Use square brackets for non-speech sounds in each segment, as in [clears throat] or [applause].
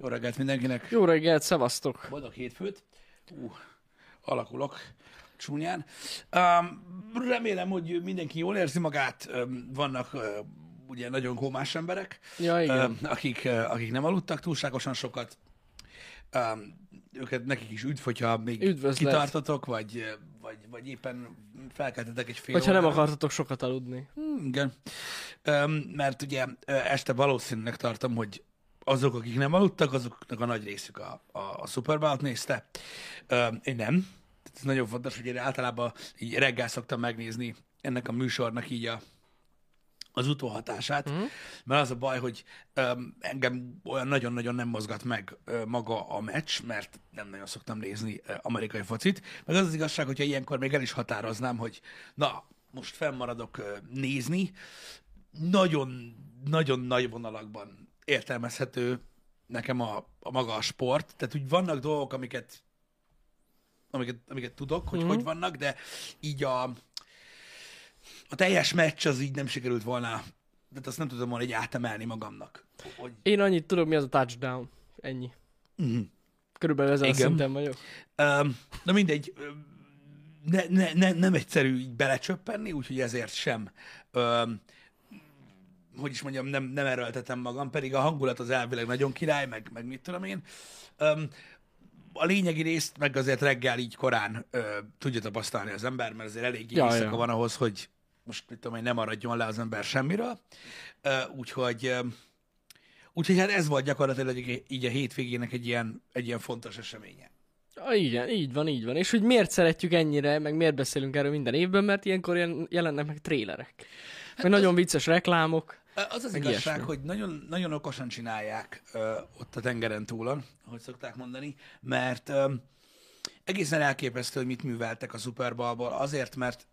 Jó reggelt mindenkinek. Jó reggelt, szevasztok! Boldog hétfőt. Ú, alakulok csúnyán. Um, remélem, hogy mindenki jól érzi magát. Um, vannak uh, ugye nagyon kómás emberek, Ja, igen. uh, akik, uh, akik nem aludtak túlságosan sokat. Um, őket nekik is üdv, hogyha még Üdvözlet. kitartotok, vagy, vagy, vagy éppen felkeltetek egy fél Vagy ha nem akartatok sokat aludni. Hmm, Igen. Um, mert ugye este valószínűleg tartom, hogy azok, akik nem aludtak, azoknak a nagy részük a, a, a Super Bowl-t nézte. Um, én nem. Ez nagyon fontos, hogy én általában így reggel szoktam megnézni ennek a műsornak így a, az utóhatását, uh-huh. mert az a baj, hogy um, engem olyan nagyon-nagyon nem mozgat meg uh, maga a meccs, mert nem nagyon szoktam nézni uh, amerikai focit, meg az az igazság, hogyha ilyenkor még el is határoznám, hogy na, most fennmaradok uh, nézni, nagyon, nagyon nagy vonalakban értelmezhető nekem a, a maga a sport, tehát úgy vannak dolgok, amiket amiket, amiket tudok, hogy Mhm. hogy vannak, de így a, a teljes meccs az így nem sikerült volna, tehát azt nem tudom volna így átemelni magamnak. Hogy, Én annyit tudok, mi az a touchdown. Ennyi. Mhm. Körülbelül ezen a Igen. szinten vagyok. Um, na mindegy, ne, ne, ne, nem egyszerű így belecsöppenni, úgyhogy ezért sem, um, hogy is mondjam, nem, nem erőltetem magam, pedig a hangulat az elvileg nagyon király, meg, meg mit tudom én. Um, a lényegi részt meg azért reggel így korán ö, tudja tapasztalni az ember, mert azért elég Ja, éjszaka ja. van ahhoz, hogy most mit tudom én, nem maradjon le az ember semmiről. Ö, úgyhogy, ö, úgyhogy hát ez volt gyakorlatilag így- így a hétvégének egy ilyen, egy ilyen fontos eseménye. Ah, igen, így van, így van. És hogy miért szeretjük ennyire, meg miért beszélünk erről minden évben, mert ilyenkor ilyen jelennek meg trélerek. Meg nagyon vicces reklámok. Az az igazság, ilyesmi. hogy nagyon, nagyon okosan csinálják ö, ott a tengeren túlon, ahogy szokták mondani, mert ö, egészen elképesztő, hogy mit műveltek a Super Bowl-ból, azért, mert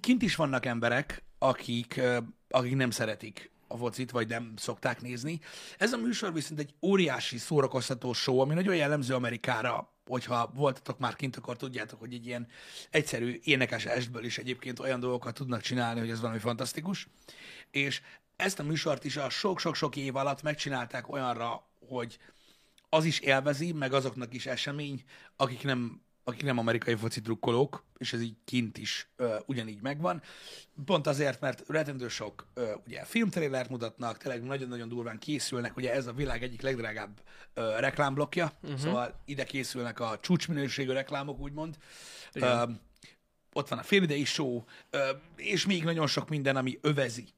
kint is vannak emberek, akik, ö, akik nem szeretik a focit, vagy nem szokták nézni. Ez a műsor viszont egy óriási szórakoztató show, ami nagyon jellemző Amerikára, hogyha voltatok már kint, akkor tudjátok, hogy egy ilyen egyszerű énekes estből is egyébként olyan dolgokat tudnak csinálni, hogy ez valami fantasztikus. És ezt a műsort is a sok-sok-sok év alatt megcsinálták olyanra, hogy az is élvezi, meg azoknak is esemény, akik nem, akik nem amerikai foci drukkolók, és ez így kint is ö, ugyanígy megvan. Pont azért, mert retendő sok ö, ugye, filmtrélert mutatnak, tényleg nagyon-nagyon durván készülnek, ugye ez a világ egyik legdrágább ö, reklámblokja, uh-huh. szóval ide készülnek a csúcsminőségű reklámok, úgymond. Ö, ott van a félidei show, ö, és még nagyon sok minden, ami övezi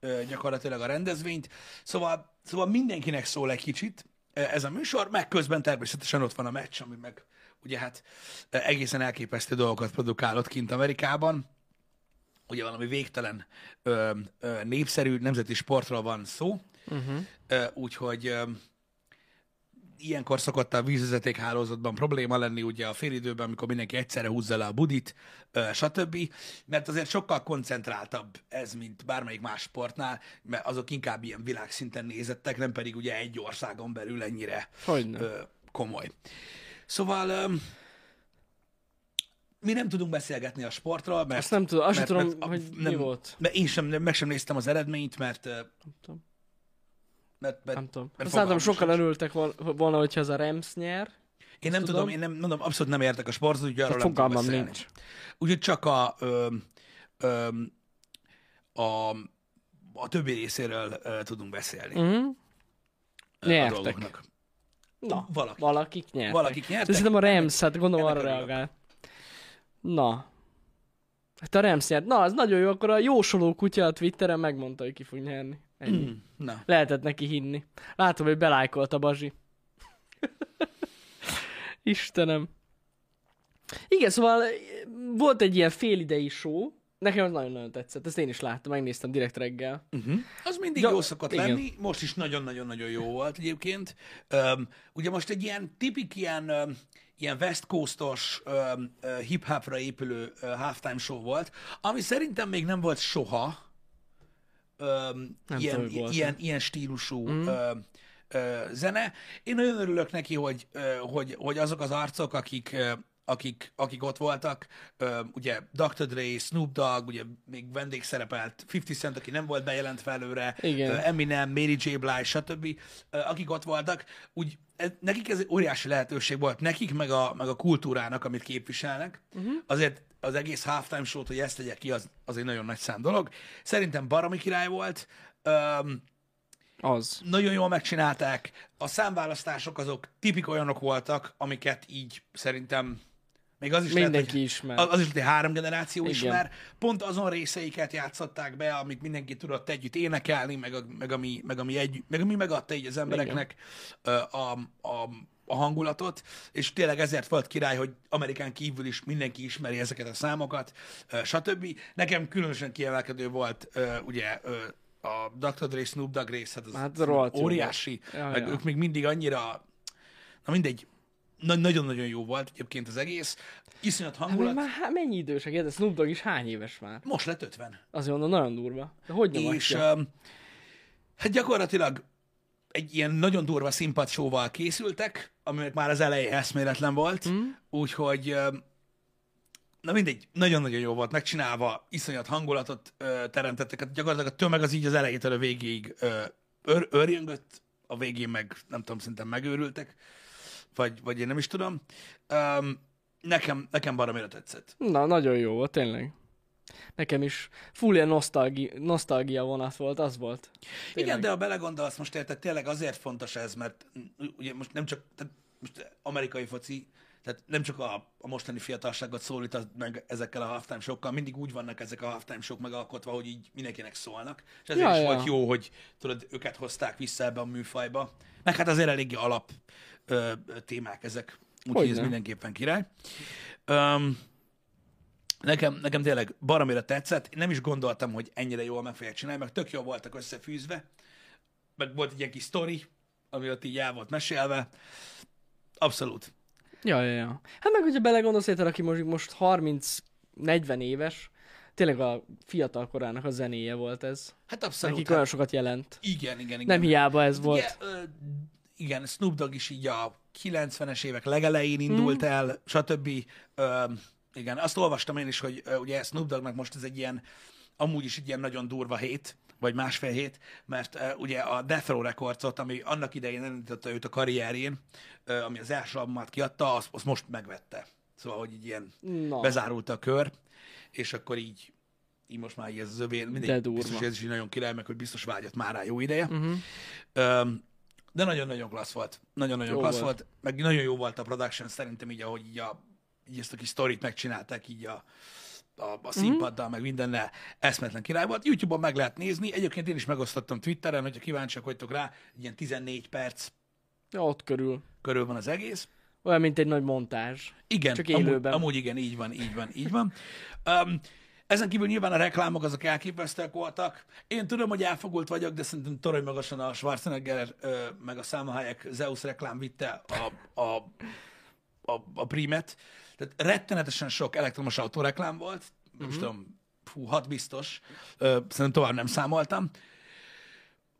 ö, gyakorlatilag a rendezvényt. Szóval, szóval mindenkinek szól egy kicsit ez a műsor, meg közben természetesen ott van a meccs, ami meg ugye hát ö, egészen elképesztő dolgokat produkálott kint Amerikában. Ugye valami végtelen ö, ö, népszerű nemzeti sportról van szó, Uh-huh. úgyhogy ö, ilyenkor szokott a vízvezeték hálózatban probléma lenni, ugye a félidőben, amikor mindenki egyszerre húzza le a budit, ö, stb. Mert azért sokkal koncentráltabb ez, mint bármelyik más sportnál, mert azok inkább ilyen világszinten nézettek, nem pedig ugye egy országon belül ennyire ö, komoly. Szóval ö, mi nem tudunk beszélgetni a sportról, mert... Azt nem tudom, azt mert- tudom, mert- hogy mi nem, volt. Mert én sem, meg sem néztem az eredményt, mert... Nem tudom. mert, mert Nem tudom. mert Azt látom, sokan örültek vol- volna, hogyha ez a Rams nyer. Én nem tudom, tudom. én nem mondom, abszolút nem értek a sportot, úgyhogy arról Tehát nem beszélni. nincs. Úgyhogy csak a, ö, ö, a, a többi részéről ö, tudunk beszélni. Mm. Uh-huh. Nyertek. Na, Valaki. valakik nyertek. Valakik nyertek. Szerintem a Rams, hát gondolom Ennek arra örülök. reagál. Na. Hát a Rams nyert. Na, az nagyon jó, akkor a jósoló kutya a Twitteren megmondta, hogy ki fog nyerni. Ennyi. Mm, Na, Lehetett neki hinni. Látom, hogy belájkolt a Bazsi. [laughs] Istenem. Igen, szóval volt egy ilyen félidei show, nekem az nagyon-nagyon tetszett, ezt én is láttam, megnéztem direkt reggel. uh-huh. az mindig Ja, jó szokott igen. lenni, most is nagyon-nagyon-nagyon jó volt egyébként. Öm, ugye most egy ilyen tipik ilyen, öm, ilyen West Coastos öm, ö, hip-hopra épülő ö, halftime show volt, ami szerintem még nem volt soha öm, Nem ilyen, tudom, volt-e. ilyen, ilyen stílusú mm. ö, ö, zene. Én nagyon örülök neki, hogy, ö, hogy, hogy azok az arcok, akik, ö, akik, akik ott voltak. Ö, ugye Dr. Dre, Snoop Dogg, ugye még vendég szerepelt, 50 Cent, aki nem volt bejelentve előre, Igen. Ö, Eminem, Mary J. Blige, stb. Ö, akik ott voltak, úgy ez, nekik ez óriási lehetőség volt, nekik meg a, meg a kultúrának, amit képviselnek. Uh-huh. Azért az egész halftime show hogy ezt tegyek ki, az, az egy nagyon nagy szám dolog. Szerintem baromi király volt. Öm, Az. nagyon jól megcsinálták. A számválasztások azok tipik olyanok voltak, amiket így szerintem még az is Mindenki lehet, hogy ismer. az, is, hogy három generáció Igen. ismer. Pont azon részeiket játszották be, amit mindenki tudott együtt énekelni, meg, a, meg, ami, meg, ami, egy, meg ami megadta így az embereknek a, a, a hangulatot, és tényleg ezért volt király, hogy Amerikán kívül is mindenki ismeri ezeket a számokat, stb. Nekem különösen kiemelkedő volt ugye a Dr. Dre Snoop Dogg rész, hát az Hát óriási. Ja, meg ja. ők még mindig annyira, na mindegy, nagyon-nagyon jó volt egyébként az egész. Iszonyat Hát hangulat. már há- mennyi idősek? Érted? Snoop Dogg is hány éves már? Most lett 50. Azért mondom, nagyon durva. De hogy nem És um, hát gyakorlatilag egy ilyen nagyon durva színpadsóval készültek, aminek már az eleje eszméletlen volt, mm. úgyhogy um, na mindegy, nagyon-nagyon jó volt megcsinálva, iszonyat hangulatot ö, teremtettek, hát gyakorlatilag a tömeg az így az elejétől a végéig ö, ör, örjöngött, a végén meg nem tudom, szerintem megőrültek, vagy, vagy én nem is tudom. Um, nekem, nekem baromira tetszett. Na, nagyon jó volt, tényleg. Nekem is full ilyen nosztalgi, nosztalgia vonat volt, az volt. Tényleg. Igen, de ha belegondolsz, most érted, tényleg azért fontos ez, mert mm, ugye most nem csak, tehát most amerikai foci, tehát nem csak a, a mostani fiatalságot szólít az meg ezekkel a halftime sokkal, mindig úgy vannak ezek a halftime sok megalkotva, hogy így mindenkinek szólnak. És ezért Ja, is ja. volt jó, hogy tudod, őket hozták vissza ebbe a műfajba. Meg hát azért eléggé alap ö, témák ezek, úgyhogy ez mindenképpen király. Um, Nekem, nekem tényleg baromira tetszett. Én nem is gondoltam, hogy ennyire jól meg fogják csinálni, meg tök jól voltak összefűzve. Meg volt egy ilyen kis sztori, ami ott így el volt mesélve. Abszolút. Ja, ja, ja. Hát meg, hogyha belegondolsz, érted, aki most, most 30-40 éves, tényleg a fiatal korának a zenéje volt ez. Hát abszolút. Nekik Hát, olyan sokat jelent. igen, igen, igen. Nem hiába ez Ugye, volt. ö, igen, Snoop Dogg is így a 90-es évek legelején indult mm. el, stb. Ö, igen, azt olvastam én is, hogy ö, ugye Snoop Doggnak most ez egy ilyen, amúgy is egy ilyen nagyon durva hét, vagy másfél hét, mert uh, ugye a Death Row Recordsot, ami annak idején elindította őt a karrierjén, uh, ami az első albumát kiadta, azt, azt most megvette. Szóval, hogy így ilyen Na. bezárult a kör, és akkor így, így most már így ez az övé, mindegy, biztos ez is így nagyon király, meg hogy biztos vágyott már rá jó ideje. Uh-huh. Öm, de nagyon-nagyon klassz volt. Nagyon-nagyon Jó klassz volt. volt. Meg nagyon jó volt a production, szerintem így, ahogy így, a, így ezt a kis sztorit megcsinálták így a, a, a színpaddal, meg mindennel eszmetlen király volt. YouTube-on meg lehet nézni. Egyébként én is megosztottam Twitteren, hogyha kíváncsiak vagytok rá, ilyen 14 perc Ja, ott körül. körül van az egész. Olyan, mint egy nagy montázs. Igen, Csak amúgy, élőben. amúgy igen, így van, így van, így van. Um, ezen kívül nyilván a reklámok azok elképesztőek voltak. Én tudom, hogy elfogult vagyok, de szerintem torony magasan a Schwarzenegger ö, meg a Salma Hayek Zeus reklám vitte a, a, a, a primet. Tehát rettenetesen sok elektromos autóreklám volt. Nem is tudom, fú, hat biztos. Ö, szerintem tovább nem számoltam.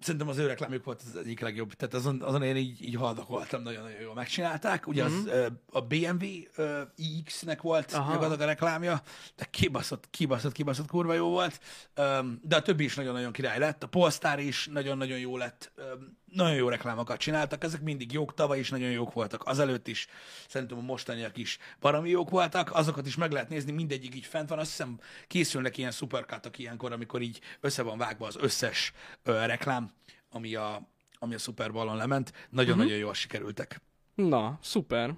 Szerintem az ő reklámjuk volt az egyik legjobb. Tehát azon, azon én így, így haldokoltam, nagyon-nagyon jól megcsinálták. Ugye az, ö, a BMW iX-nek volt Aha. gyakorlatilag a reklámja, de kibaszott, kibaszott, kibaszott kurva jó volt. De a többi is nagyon-nagyon király lett. A Polestar is nagyon-nagyon jó lett. Nagyon jó reklámokat csináltak, ezek mindig jók, tavaly is nagyon jók voltak, azelőtt is, szerintem a mostaniak is baromi jók voltak, azokat is meg lehet nézni, mindegyik így fent van, azt hiszem készülnek ilyen szuperkátok ilyenkor, amikor így össze van vágva az összes ö, reklám, ami a, ami a Super Ballon lement, nagyon-nagyon uh-huh. jól sikerültek. Na, szuper.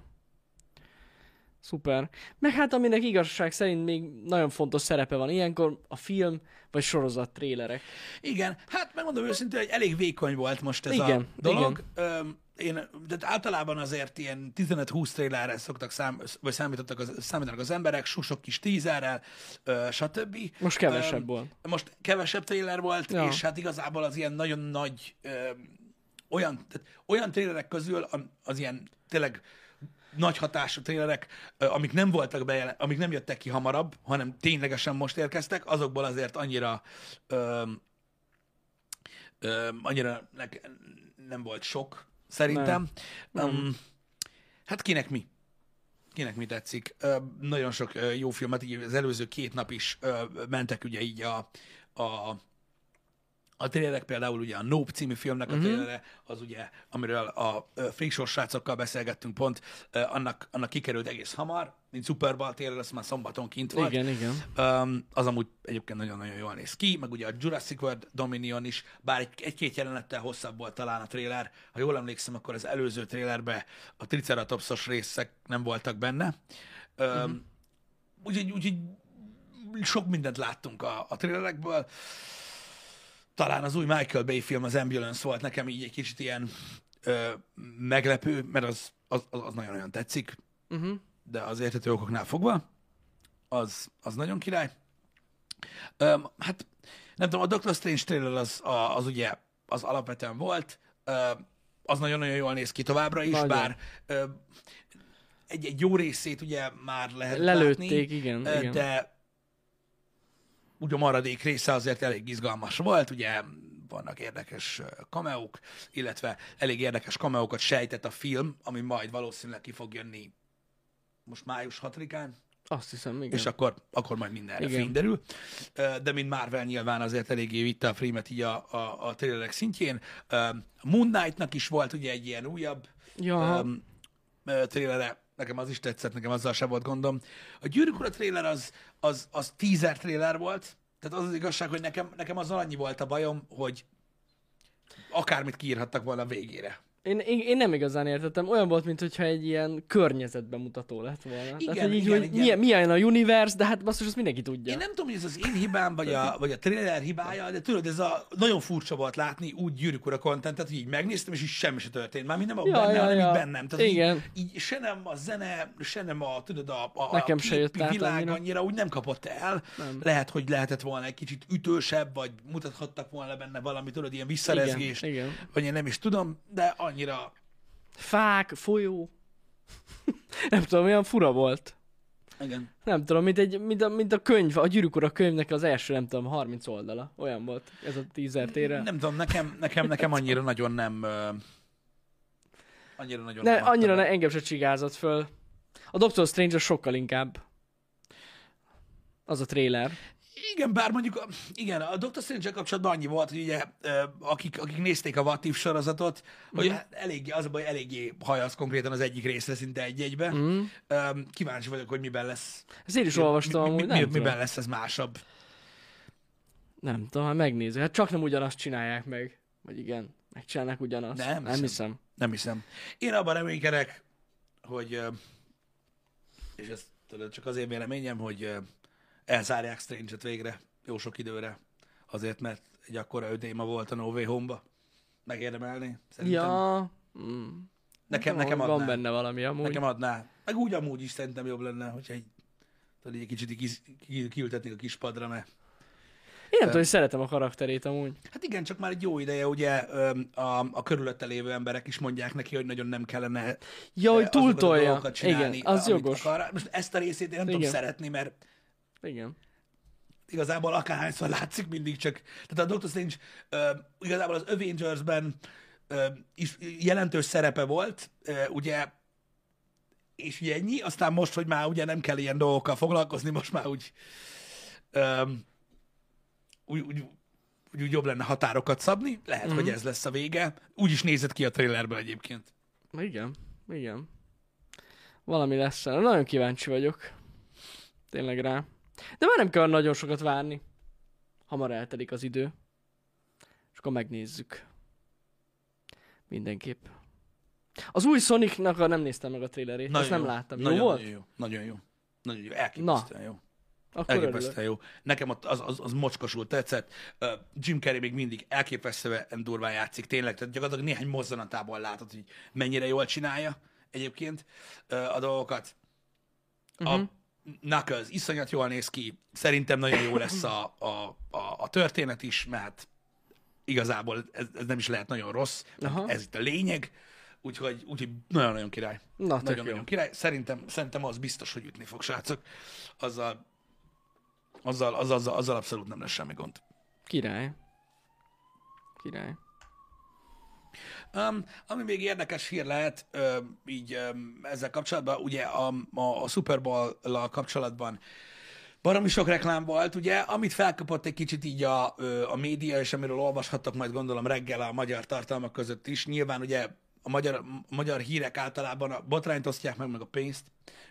Szuper. Meg hát aminek igazság szerint még nagyon fontos szerepe van ilyenkor a film vagy sorozat trélerek. Igen, hát megmondom őszintén, hogy elég vékony volt most ez Igen, a dolog. Öm, én, de általában azért ilyen 15-20 trailerrel szoktak szám, vagy számítottak az, számítanak az emberek, susok kis tízerrel, stb. Most kevesebb Öm, volt. Most kevesebb trailer volt, Ja. és hát igazából az ilyen nagyon nagy, ö, olyan, tehát olyan trailerek közül az ilyen tényleg nagy hatású trailerek, ö, amik nem voltak bejelen, amik nem jöttek ki hamarabb, hanem ténylegesen most érkeztek, azokból azért annyira ö, ö, annyira ne, nem volt sok, szerintem. Nem. Um, hát kinek mi? kinek mi tetszik. Ö, nagyon sok ö, jó filmet, így az előző két nap is ö, mentek ugye így a, a a trailerek például ugye a Nope című filmnek a Mhm. trailere, az ugye, amiről a Freakshow srácokkal beszélgettünk pont, annak, annak kikerült egész hamar, mint Super Bowl trailer, az már szombaton kint volt. Igen, igen. Um, az amúgy egyébként nagyon-nagyon jól néz ki, meg ugye a Jurassic World Dominion is, bár egy, egy-két jelenettel hosszabb volt talán a trailer. Ha jól emlékszem, akkor az előző trailerben a Triceratopsos részek nem voltak benne. Um, uh-huh. Úgyhogy, úgyhogy sok mindent láttunk a, a trailerekből. Talán az új Michael Bay film, az Ambulance volt nekem így egy kicsit ilyen ö, meglepő, mert az, az, az nagyon-nagyon tetszik Uh-huh. de az értető okoknál fogva, az, az nagyon király. Öm, hát nem tudom, a Doctor Strange trailer az, az ugye az alapvetően volt, Öm, az nagyon-nagyon jól néz ki továbbra is, Nagyon. bár öm, egy, egy jó részét ugye már lehet Lelőtték, látni, igen, ö, igen. de ugye a maradék része azért elég izgalmas volt, ugye vannak érdekes kameók, illetve elég érdekes kameókat sejtett a film, ami majd valószínűleg ki fog jönni most május 6-án, Azt hiszem, igen. és akkor, akkor majd mindenre Igen. fény derül. De mint Marvel nyilván azért eléggé vitte a filmet így a, a, a trailerek szintjén. Moon Knight-nak is volt ugye egy ilyen újabb Ja, um, trailere, nekem az is tetszett, nekem azzal se volt gondom. A Gyűrűk Ura trailer az, az, az teaser trailer volt, tehát az az igazság, hogy nekem, nekem azzal annyi volt a bajom, hogy akármit kiírhattak volna a végére. Én, én, én nem igazán értettem. Olyan volt, mintha egy ilyen környezetbemutató lett volna. Igen, Tehát, hogy így, igen, hogy igen. milyen, milyen a universe, de hát basszus, azt mindenki tudja. Én nem tudom, hogy ez az én hibám, vagy a, vagy a trailer hibája, de tudod, ez a nagyon furcsa volt látni úgy gyűrűk ura contentet, hogy így megnéztem, és így semmi se történt. Már nem a Ja, benne, ja, hanem ja. így bennem. Tehát Igen. Így, így, se nem a zene, se nem a, tudod, a, a, Nekem a se jött világ annyira. annyira. úgy nem kapott el. Nem. Lehet, hogy lehetett volna egy kicsit ütősebb, vagy mutathattak volna benne valami, tudod, ilyen visszarezgést, Igen, igen. vagy én nem is tudom, de annyira Fák, folyó. [laughs] nem tudom, olyan fura volt. igen. Nem tudom, mint, egy, mint, a, mint a könyv, a gyűrűk ura könyvnek az első, nem tudom, 30 oldala. Olyan volt ez a teaser tére. Nem tudom, nekem, nekem, nekem annyira nagyon nem... Annyira nagyon Ne, nem annyira ne, engem se csigázott föl. A Doctor Strange sokkal inkább. Az a trailer. Igen, bár mondjuk, igen, a Dr. strange kapcsolatban annyi volt, hogy ugye, akik, akik nézték a If sorozatot, hogy Mhm. eléggé, az a baj, eléggé hajasz konkrétan az egyik részre, szinte egy-egybe. Mm. Kíváncsi vagyok, hogy miben lesz. Ezt én is olvastam mi, mi, mi, tudom. miben lesz ez másabb. Nem tudom, hát megnézzük. Hát csak nem ugyanazt csinálják meg. Vagy igen, megcsinálnak ugyanazt. Nem nem hiszem. hiszem. Nem hiszem. Én abban reménykedek, hogy, és ez tudod, csak az én véleményem, hogy elzárják Strange-et végre, jó sok időre, azért, mert egy akkora ödéma volt a No Way Home-ba. Megérdemelni, szerintem. Ja. Mm. nekem, Van- nekem Van adná. benne valami amúgy. Nekem adná. Meg úgy amúgy is szerintem jobb lenne, hogyha egy, tudod, egy kicsit ki, ki, kiültetnék a kis padra, mert Én nem tudom, hogy szeretem a karakterét amúgy. Hát igen, csak már egy jó ideje, ugye a, a körülötte lévő emberek is mondják neki, hogy nagyon nem kellene Ja, hogy túltolja. Igen, az jogos. Akar. Most ezt a részét én nem tudom Igen. szeretni, mert Igen. igazából akárhányszor látszik mindig csak, tehát a Doctor Strange ö, igazából az Avengers-ben ö, is jelentős szerepe volt, ö, ugye, és ugye ennyi, aztán most, hogy már ugye nem kell ilyen dolgokkal foglalkozni, most már úgy, ö, úgy, úgy, úgy, úgy jobb lenne határokat szabni, lehet, Mhm. mm-hmm. hogy ez lesz a vége. Úgy is nézett ki a trailerből egyébként. Igen. Igen. Valami lesz. Nagyon kíváncsi vagyok. Tényleg rá. De már nem kell nagyon sokat várni. Hamar eltelik az idő. És akkor megnézzük. Mindenképp. Az új Sonicnak a nem néztem meg a trailerét. Nagyon Azt nem jó. láttam. Jó nagyon, volt? Nagyon jó. Nagyon jó. Nagyon jó. Elképesztően jó. Akkor örülök. Elképesztően jó. Nekem az, az, az mocskosul tetszett. Uh, Jim Carrey még mindig elképesztően durván játszik, tényleg. Tehát gyakorlatilag néhány mozzanatából látod, hogy mennyire jól csinálja egyébként uh, a dolgokat. A Mhm. Knuckles iszonyat jól néz ki. Szerintem nagyon jó lesz a, a, a, a történet is, mert igazából ez, ez nem is lehet nagyon rossz. Aha. Ez itt a lényeg. Úgyhogy, úgyhogy nagyon-nagyon király. Na. Nagyon-nagyon király. Szerintem, szerintem az biztos, hogy ütni fog, srácok. Azzal, azzal, azzal, azzal, azzal abszolút nem lesz semmi gond. Király. Király. Um, ami még érdekes hír lehet, ö, így ö, ezzel kapcsolatban, ugye a, a, a Super Bowl-lal kapcsolatban baromi sok reklám volt, ugye, amit felkapott egy kicsit így a, a média, és amiről olvashattok majd gondolom reggel a magyar tartalmak között is. Nyilván ugye a magyar, a magyar hírek általában a botrányt osztják meg, meg a pénzt,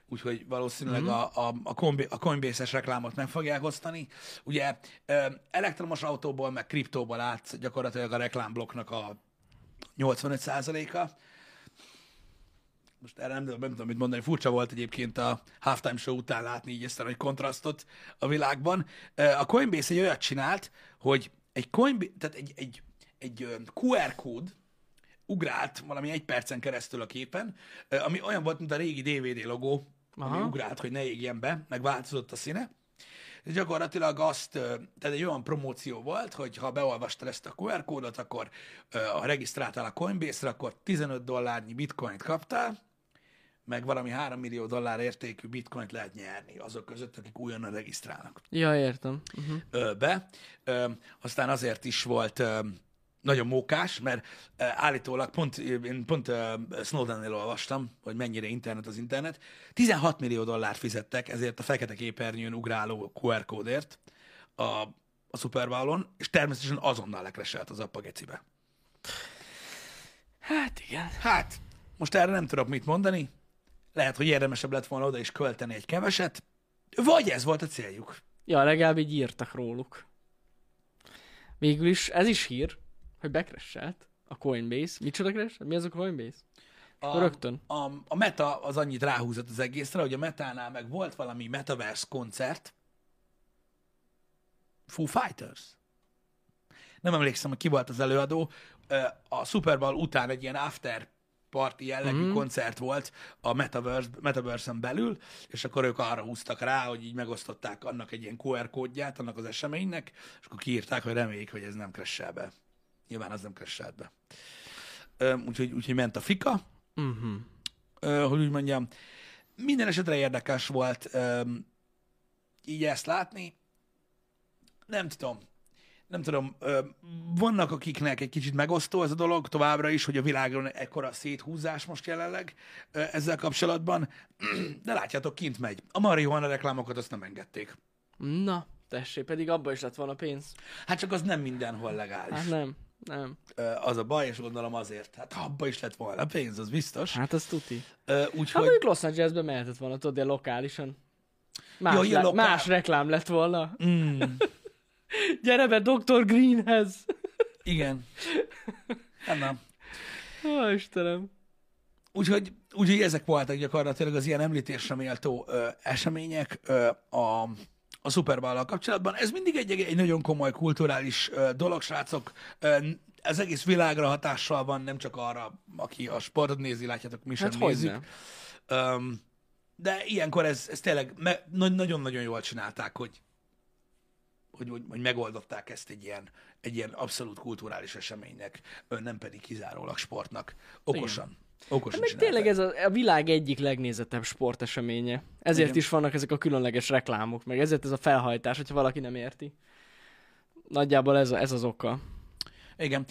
úgyhogy valószínűleg mm-hmm. a, a, a, Coinbase, a Coinbase-es reklámot meg fogják osztani. Ugye elektromos autóból, meg kriptóból át gyakorlatilag a reklámblokknak a 85%-a. Most erre nem, nem tudom mit mondani, furcsa volt egyébként a halftime show után látni így ezt a nagy kontrasztot a világban. A Coinbase egy olyat csinált, hogy egy, Coinbase, tehát egy, egy, egy QR kód ugrált valami egy percen keresztül a képen, ami olyan volt, mint a régi DVD logó, Aha. ami ugrált, hogy ne égjen be, meg változott a színe. És gyakorlatilag azt, tehát egy olyan promóció volt, hogy ha beolvastad ezt a QR kódot, akkor ha regisztráltál a Coinbase-re, akkor 15 dollárnyi bitcoint kaptál, meg valami 3 millió dollár értékű bitcoint lehet nyerni azok között, akik újonnan regisztrálnak. Ja, értem. Uh-huh. Be. Aztán azért is volt nagyon mókás, mert állítólag pont, én pont Snowden-nél olvastam, hogy mennyire internet az internet. 16 millió dollárt fizettek ezért a fekete képernyőn ugráló QR kódért a, a Super Bowl-on, és természetesen azonnal lekreselt az appagecibe. Hát igen. Hát, most erre nem tudok mit mondani. Lehet, hogy érdemesebb lett volna oda is költeni egy keveset. Vagy ez volt a céljuk. Ja, legalább így írtak róluk. Végül is ez is hír, hogy bekresselt a Coinbase. Micsoda crash? Mi az a Coinbase? A, rögtön. A, a Meta az annyit ráhúzott az egészre, hogy a Metánál meg volt valami Metaverse koncert. Foo Fighters. Nem emlékszem, hogy ki volt az előadó. A Super Bowl után egy ilyen after party jellegű mm-hmm. koncert volt a Metaverse, Metaverse-en belül, és akkor ők arra húztak rá, hogy így megosztották annak egy ilyen QR kódját, annak az eseménynek, és akkor kiírták, hogy reméljük, hogy ez nem kressel be. Nyilván az nem crash be. Úgyhogy, úgyhogy ment a fika, uh-huh. hogy úgy mondjam. Minden esetre érdekes volt így ezt látni. Nem tudom. Nem tudom, vannak akiknek egy kicsit megosztó ez a dolog továbbra is, hogy a világon ekkora széthúzás most jelenleg ezzel kapcsolatban, de látjátok, kint megy. A marihuana reklámokat azt nem engedték. Na, tessék, pedig abban is lett volna pénz. Hát csak az nem mindenhol legális. Hát nem. Nem. Az a baj, és gondolom azért. Hát abba is lett volna pénz, az biztos. Hát az tuti. Úgyhogy... Hát mondjuk Los Angelesbe mehetett volna, tudod, de lokálisan. Más, ja, le- lokál... más reklám lett volna. Mm. [laughs] Gyere be Dr. Greenhez! [laughs] Igen. Nem, nem. Ó, Istenem. Úgyhogy, úgyhogy ezek voltak gyakorlatilag az ilyen említésre méltó ö, események ö, a a Super bowl kapcsolatban. Ez mindig egy, egy nagyon komoly kulturális dolog, srácok. Ez egész világra hatással van, nem csak arra, aki a sportot nézi, látjátok, mi sem hát nézzük. Um, de ilyenkor ez, ez tényleg me, nagyon-nagyon jól csinálták, hogy, hogy, hogy, hogy megoldották ezt egy ilyen, egy ilyen abszolút kulturális eseménynek, nem pedig kizárólag sportnak. Okosan. Igen. Okosan hát meg tényleg ez a, a világ egyik legnézettebb sporteseménye. Ezért Igen. is vannak ezek a különleges reklámok, meg ezért ez a felhajtás, hogyha valaki nem érti. Nagyjából ez, a, ez az oka. Igen.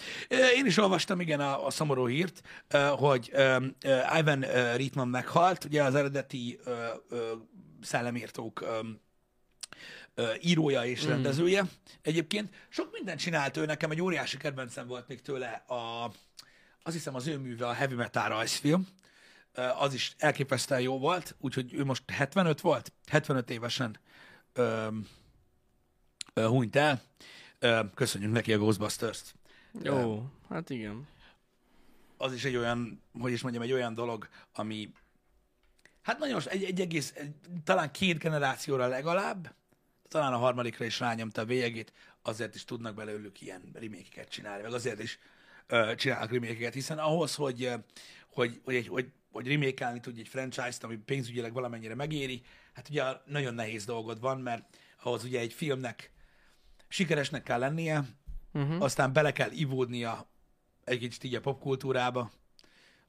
Én is olvastam, igen, a, a szomorú hírt, hogy Ivan Reitman meghalt, ugye az eredeti szellemírtók írója és mm. rendezője. Egyébként sok mindent csinált ő, nekem egy óriási kedvencem volt még tőle a azt hiszem az ő műve a Heavy Metal rajzfilm, az is elképesztően jó volt, úgyhogy ő most 75 volt, 75 évesen ö, ö, hunyt el. Ö, köszönjük neki a Ghostbusters-t. Jó, ö, hát igen. Az is egy olyan, hogy is mondjam, egy olyan dolog, ami hát nagyon, egy, egy egész, egy, talán két generációra legalább, talán a harmadikra is rányomta a bélyegét, azért is tudnak belőlük ilyen remékeket csinálni, meg azért is csinálnak remake hiszen ahhoz, hogy, hogy, hogy, egy, hogy, hogy remake tudj egy franchise-t, ami pénzügyileg valamennyire megéri, hát ugye nagyon nehéz dolgod van, mert ahhoz ugye egy filmnek sikeresnek kell lennie, uh-huh. aztán bele kell ivódnia egy kicsit így a popkultúrába,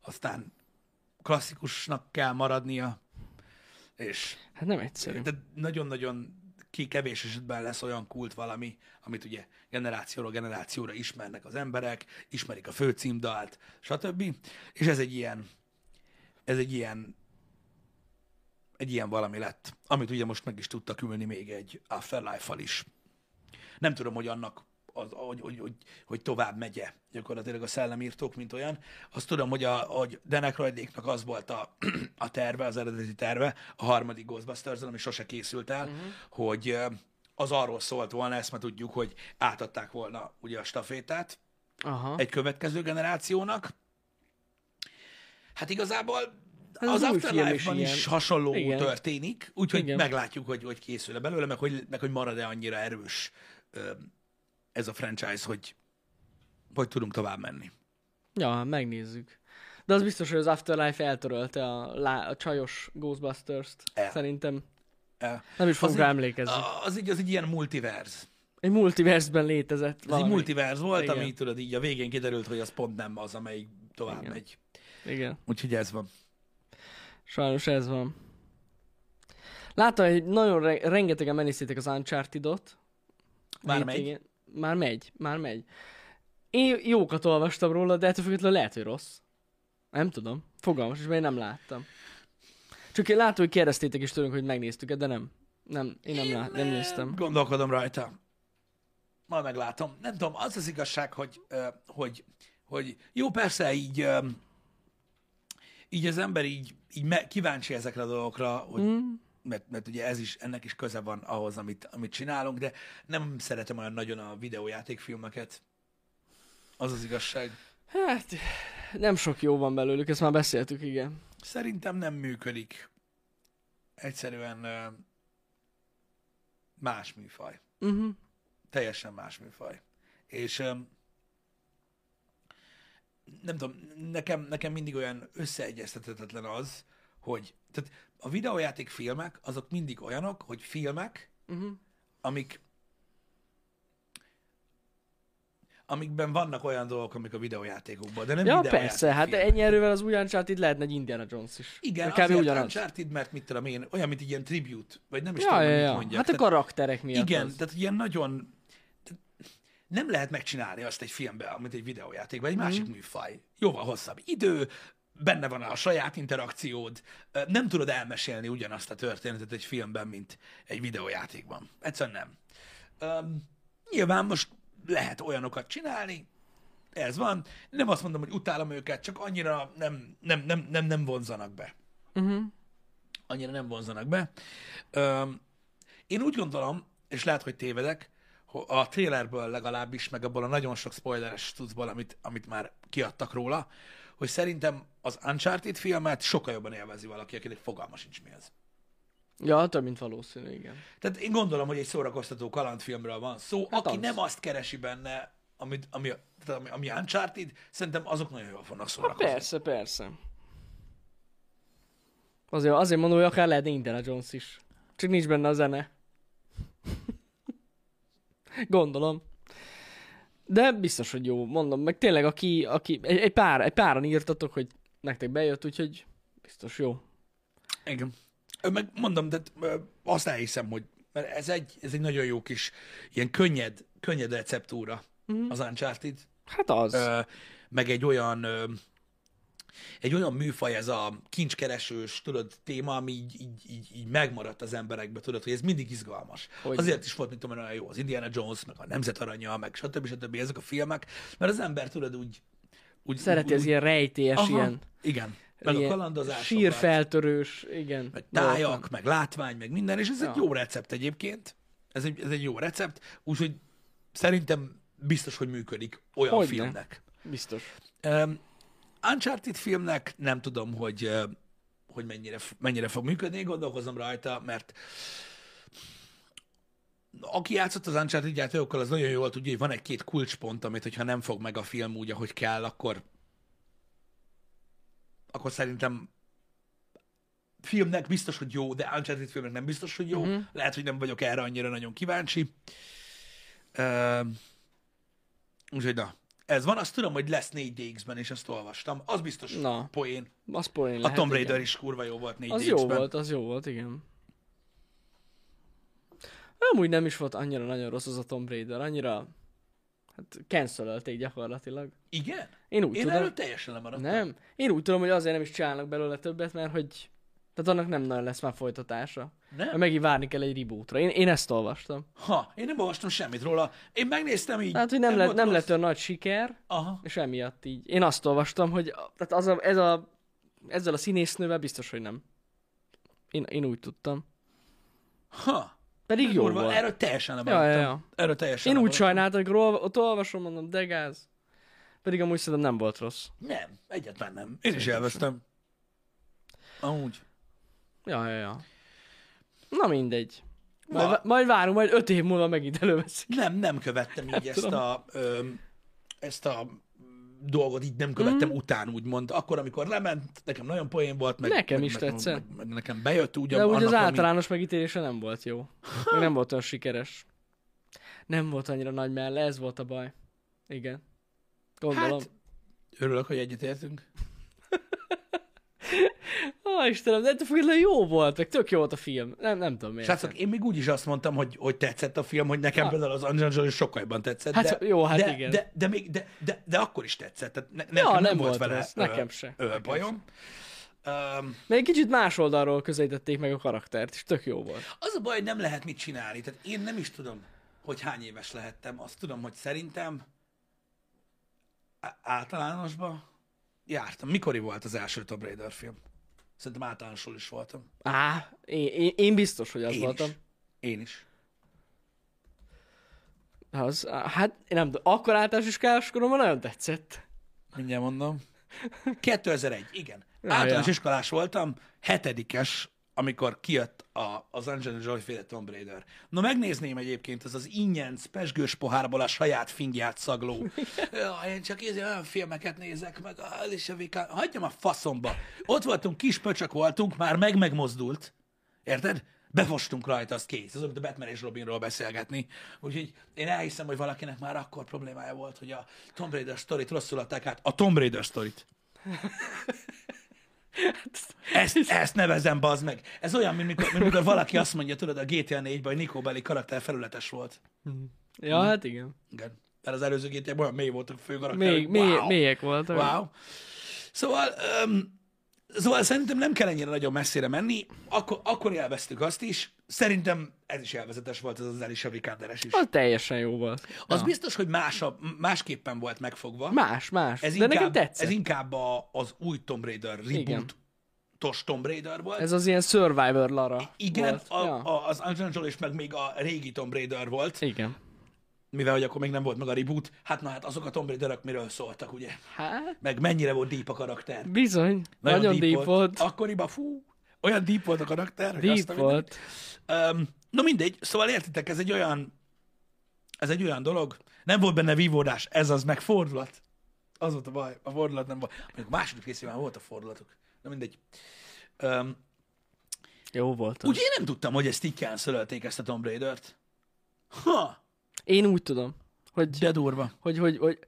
aztán klasszikusnak kell maradnia, és... Hát nem egyszerű. De nagyon-nagyon ki kevés esetben lesz olyan kult valami, amit ugye generációról generációra ismernek az emberek, ismerik a főcímdalt, stb. És ez egy ilyen, ez egy ilyen, egy ilyen valami lett, amit ugye most meg is tudtak ülni még egy Afterlife-val is. Nem tudom, hogy annak az, hogy, hogy, hogy, hogy tovább megye gyakorlatilag a szellemírtók, mint olyan. Azt tudom, hogy, a, hogy Denek Rajdéknak az volt a, [clears throat] a terve, az eredeti terve, a harmadik ghostbusters ami sose készült el, uh-huh. hogy az arról szólt volna, ezt már tudjuk, hogy átadták volna ugye a stafétát Aha. egy következő generációnak. Hát igazából Ez az az is Afterlife-ban is, ilyen. hasonló Igen. történik, úgyhogy Igen. meglátjuk, hogy, hogy készül-e belőle, meg hogy, meg hogy marad-e annyira erős ö, ez a franchise, hogy, hogy tudunk tovább menni. Ja, megnézzük. De az biztos, hogy az Afterlife eltörölte a, lá- a csajos Ghostbusters-t. El. Szerintem El. nem is Az rá egy- emlékezni. Az így, az egy ilyen multiverz. Egy multiversben létezett Ez egy valami. multiverz volt, Igen. ami tudod, így a végén kiderült, hogy az pont nem az, amelyik tovább Igen. megy. Igen. Úgyhogy ez van. Sajnos ez van. Láttam, hogy nagyon re- rengetegen megnéztétek az Uncharted-ot. Már Hétvégén. Már megy, már megy. Én jókat olvastam róla, de ettől függetlenül lehet, hogy rossz. Nem tudom. Fogalmas, és én nem láttam. Csak én látom, hogy kérdeztétek is tőlünk, hogy megnéztük de nem. Nem, én nem, lát, nem néztem. Gondolkodom rajta. Majd meglátom. Nem tudom, az az igazság, hogy, hogy, hogy jó, persze így, így az ember így, így kíváncsi ezekre a dolgokra, hogy, Mm. Mert, mert ugye ez is, ennek is köze van ahhoz, amit, amit csinálunk, de nem szeretem olyan nagyon a videójátékfilmeket. Az az igazság. Hát, nem sok jó van belőlük, ezt már beszéltük, igen. Szerintem nem működik. Egyszerűen más műfaj. Uh-huh. Teljesen más műfaj. És nem tudom, nekem, nekem mindig olyan összeegyeztethetetlen az, hogy tehát a videójáték filmek, azok mindig olyanok, hogy filmek, Uh-huh. amik amikben vannak olyan dolgok, amik a videójátékokban, de nem Ja, persze, hát filmek. ennyi erővel az új Uncharted lehetne egy Indiana Jones is. Igen, Kb. azért ugyanaz. Uncharted, mert mit tudom én, olyan, mint egy ilyen tribute, vagy nem is Ja, tudom, ja, mit ja. mondjak. Hát a Tehát- karakterek miatt Igen, az. tehát ilyen nagyon... tehát Nem lehet megcsinálni azt egy filmben, mint egy videójátékban, egy másik Mhm. műfaj. Jóval hosszabb idő, benne van a saját interakciód, nem tudod elmesélni ugyanazt a történetet egy filmben, mint egy videójátékban. Egyszerűen nem. Um, nyilván most lehet olyanokat csinálni, ez van. Nem azt mondom, hogy utálom őket, csak annyira nem, nem, nem, nem, nem vonzanak be Uh-huh. annyira nem vonzanak be. Öm, én úgy gondolom, és lehet, hogy tévedek, a trailerből legalábbis, meg abból a nagyon sok spoileres tudszból, amit, amit már kiadtak róla, hogy szerintem az Uncharted filmet sokkal jobban élvezi valaki, akinek fogalma sincs mi ez. Ja, több mint valószínű, igen. Tehát én gondolom, hogy egy szórakoztató kalandfilmről van szó. Hát Aki az. nem azt keresi benne, amit, ami, tehát ami, ami Uncharted, szerintem azok nagyon jól fognak szórakozni. Persze, persze. Azért, azért mondom, hogy akár lehet Indiana Jones is. Csak nincs benne a zene. [laughs] Gondolom. De biztos, hogy jó. Mondom, meg tényleg, aki, aki egy, egy, pár, egy páran írtatok, hogy nektek bejött, úgyhogy biztos jó. Igen. Meg mondom, de azt elhiszem, hogy mert ez egy, ez egy nagyon jó kis, ilyen könnyed, könnyed receptúra mm. az Uncharted. Hát az. Ö, meg egy olyan ö, egy olyan műfaj, ez a kincskeresős, tudod, téma, ami így, így, így, így megmaradt az emberekbe, tudod, hogy ez mindig izgalmas. Hogy Azért is volt, mint tudom, olyan jó az Indiana Jones, meg a Nemzet Aranya, meg stb. stb. ezek a filmek, mert az ember, tudod, úgy... úgy Szereti úgy, az ilyen rejtélyes, Aha, ilyen, Igen. Meg a ilyen kalandozásokat. sírfeltörős, igen. meg tájak, meg látvány, meg minden, és ez Ja. egy jó recept egyébként. Ez egy, ez egy jó recept, úgyhogy szerintem biztos, hogy működik olyan Hogyne. filmnek. Biztos. Um, Uncharted filmnek nem tudom, hogy, hogy mennyire, mennyire fog működni, gondolkozom rajta, mert aki játszott az Uncharted játékokkal, az nagyon jól tudja, hogy van egy-két kulcspont, amit hogyha nem fog meg a film úgy, ahogy kell, akkor akkor szerintem filmnek biztos, hogy jó, de Uncharted filmnek nem biztos, hogy jó. Mhm. Uh-huh. Lehet, hogy nem vagyok erre annyira nagyon kíváncsi. Uh, úgyhogy na, ez van. Azt tudom, hogy lesz 4DX-ben, és azt olvastam. Az biztos Na. poén. Az poén A lehet, Tomb Raider igen. is kurva jó volt 4DX-ben. Az jó volt, az jó volt, igen. Amúgy nem is volt annyira nagyon rossz az a Tomb Raider, annyira hát cancelölték gyakorlatilag. Igen? Én úgy Én tudom. erről teljesen lemaradtam. Nem. Én úgy tudom, hogy azért nem is csinálnak belőle többet, mert hogy tehát annak nem nagyon lesz már folytatása. Nem? Mert megint várni kell egy rebootra. Én, én ezt olvastam. Ha, én nem olvastam semmit róla. Én megnéztem így. Tehát, hogy nem, lett, volt nem lett olyan nagy siker, Aha. és emiatt így. Én azt olvastam, hogy tehát az a, ez a, ezzel a színésznővel biztos, hogy nem. Én, én úgy tudtam. Ha. Pedig jó volt. Erről teljesen Ja, lemaradtam. ja, ja. Erről teljesen Én úgy sajnáltam, hogy ott olvasom, mondom, de gáz. Pedig amúgy szerintem nem volt rossz. Nem, egyetlen nem. Én is élveztem. Amúgy. Ja, ja, ja. Na mindegy. Majd, Ma- majd várunk, majd öt év múlva megint előveszik. Nem, nem követtem így ezt tudom. a, ö, ezt a dolgot, így nem követtem mm. után, úgymond. Akkor, amikor lement, nekem nagyon poén volt, meg, Nekem meg, is meg, tetszett. Meg, meg, nekem bejött úgy, De úgy az ami- általános megítélése nem volt jó. [laughs] Meg nem volt olyan sikeres. Nem volt annyira nagy melle, ez volt a baj. Igen. Gondolom. Hát, örülök, hogy egyetértünk. Ó, Istenem, de ettől függetlenül jó volt, meg tök jó volt a film. Nem, nem tudom miért. Srácok, én még úgy is azt mondtam, hogy, hogy tetszett a film, hogy nekem Ha. például az Angelina Jolie sokkal jobban tetszett. Hát de, jó, hát de, igen. De, de, még, de, de, de, akkor is tetszett. Tehát ne, nekem Ja, nem, nem volt volt vele rossz. ö, Nekem se. Ö, Nekem bajom. Um, Mert egy kicsit más oldalról közelítették meg a karaktert, és tök jó volt. az a baj, hogy nem lehet mit csinálni. Tehát én nem is tudom, hogy hány éves lehettem. Azt tudom, hogy szerintem általánosban jártam. Mikori volt az első Tomb Raider film? Szerintem általánosul is voltam. Á, én, én, én biztos, hogy az Én voltam. is. Én is. Az, hát én nem tudom, akkor általános iskolás koromban nagyon tetszett. Mindjárt mondom. [laughs] 2001, igen. Általános iskolás voltam, hetedikes, amikor kijött a, az Angelina Jolie féle Tomb Raider. Na megnézném egyébként, ez az ingyen pesgős pohárból a saját fingját szagló. [laughs] ja, én csak íze, olyan filmeket nézek meg, az is a vikán. Hagyjam a faszomba. Ott voltunk, kis pöcsök voltunk, már meg megmozdult. Érted? Befostunk rajta, az kész. Olyan, mint a Batman és Robinról beszélgetni. Úgyhogy én elhiszem, hogy valakinek már akkor problémája volt, hogy a Tomb Raider sztorit rosszul adták át. A Tomb Raider sztorit. [laughs] Ezt, ezt nevezem, bazd meg. Ez olyan, mint mikor, mint mikor valaki azt mondja, tudod, a GTA 4-ben, hogy Nikó Belli karakter felületes volt. Ja, hát igen. Igen. Mert az előző GTA-ban olyan mély voltak a fő karakter. Még, hogy mély, wow. mélyek voltak. Wow. Szóval, um, szóval szerintem nem kell ennyire nagyon messzire menni. Akkor, akkor élveztük azt is. Szerintem ez is élvezetes volt, ez az Alicia Vikanderes is. Az teljesen jó volt. Az biztos, hogy másabb, másképpen volt megfogva. Más, más. ez De nekem inkább, tetszett. ez inkább a, az új Tomb Raider reboot-os Tomb Raider volt. Ez az ilyen Survivor Lara Igen, volt. a, ja. a, az Angelina Jolie is meg még a régi Tomb Raider volt, Igen. Mivel hogy akkor még nem volt meg a reboot. Hát na hát azok a Tomb Raiderök miről szóltak, ugye? Hát, Meg mennyire volt deep a karakter. bizony. Nagyon, nagyon deep, volt. Akkoriban, fú, olyan deep volt a karakter. Deep azt volt. Um, no mindegy, szóval értitek, ez egy olyan, ez egy olyan dolog, nem volt benne vívódás, ez az meg fordulat. Az volt a baj, a fordulat nem volt. Mondjuk második részében volt a fordulatok. Na mindegy. Um, Jó volt. ugye én nem tudtam, hogy ezt így cancelölték ezt a Tomb Raider-t. Ha, Én úgy tudom, hogy, de durva. hogy, hogy, hogy,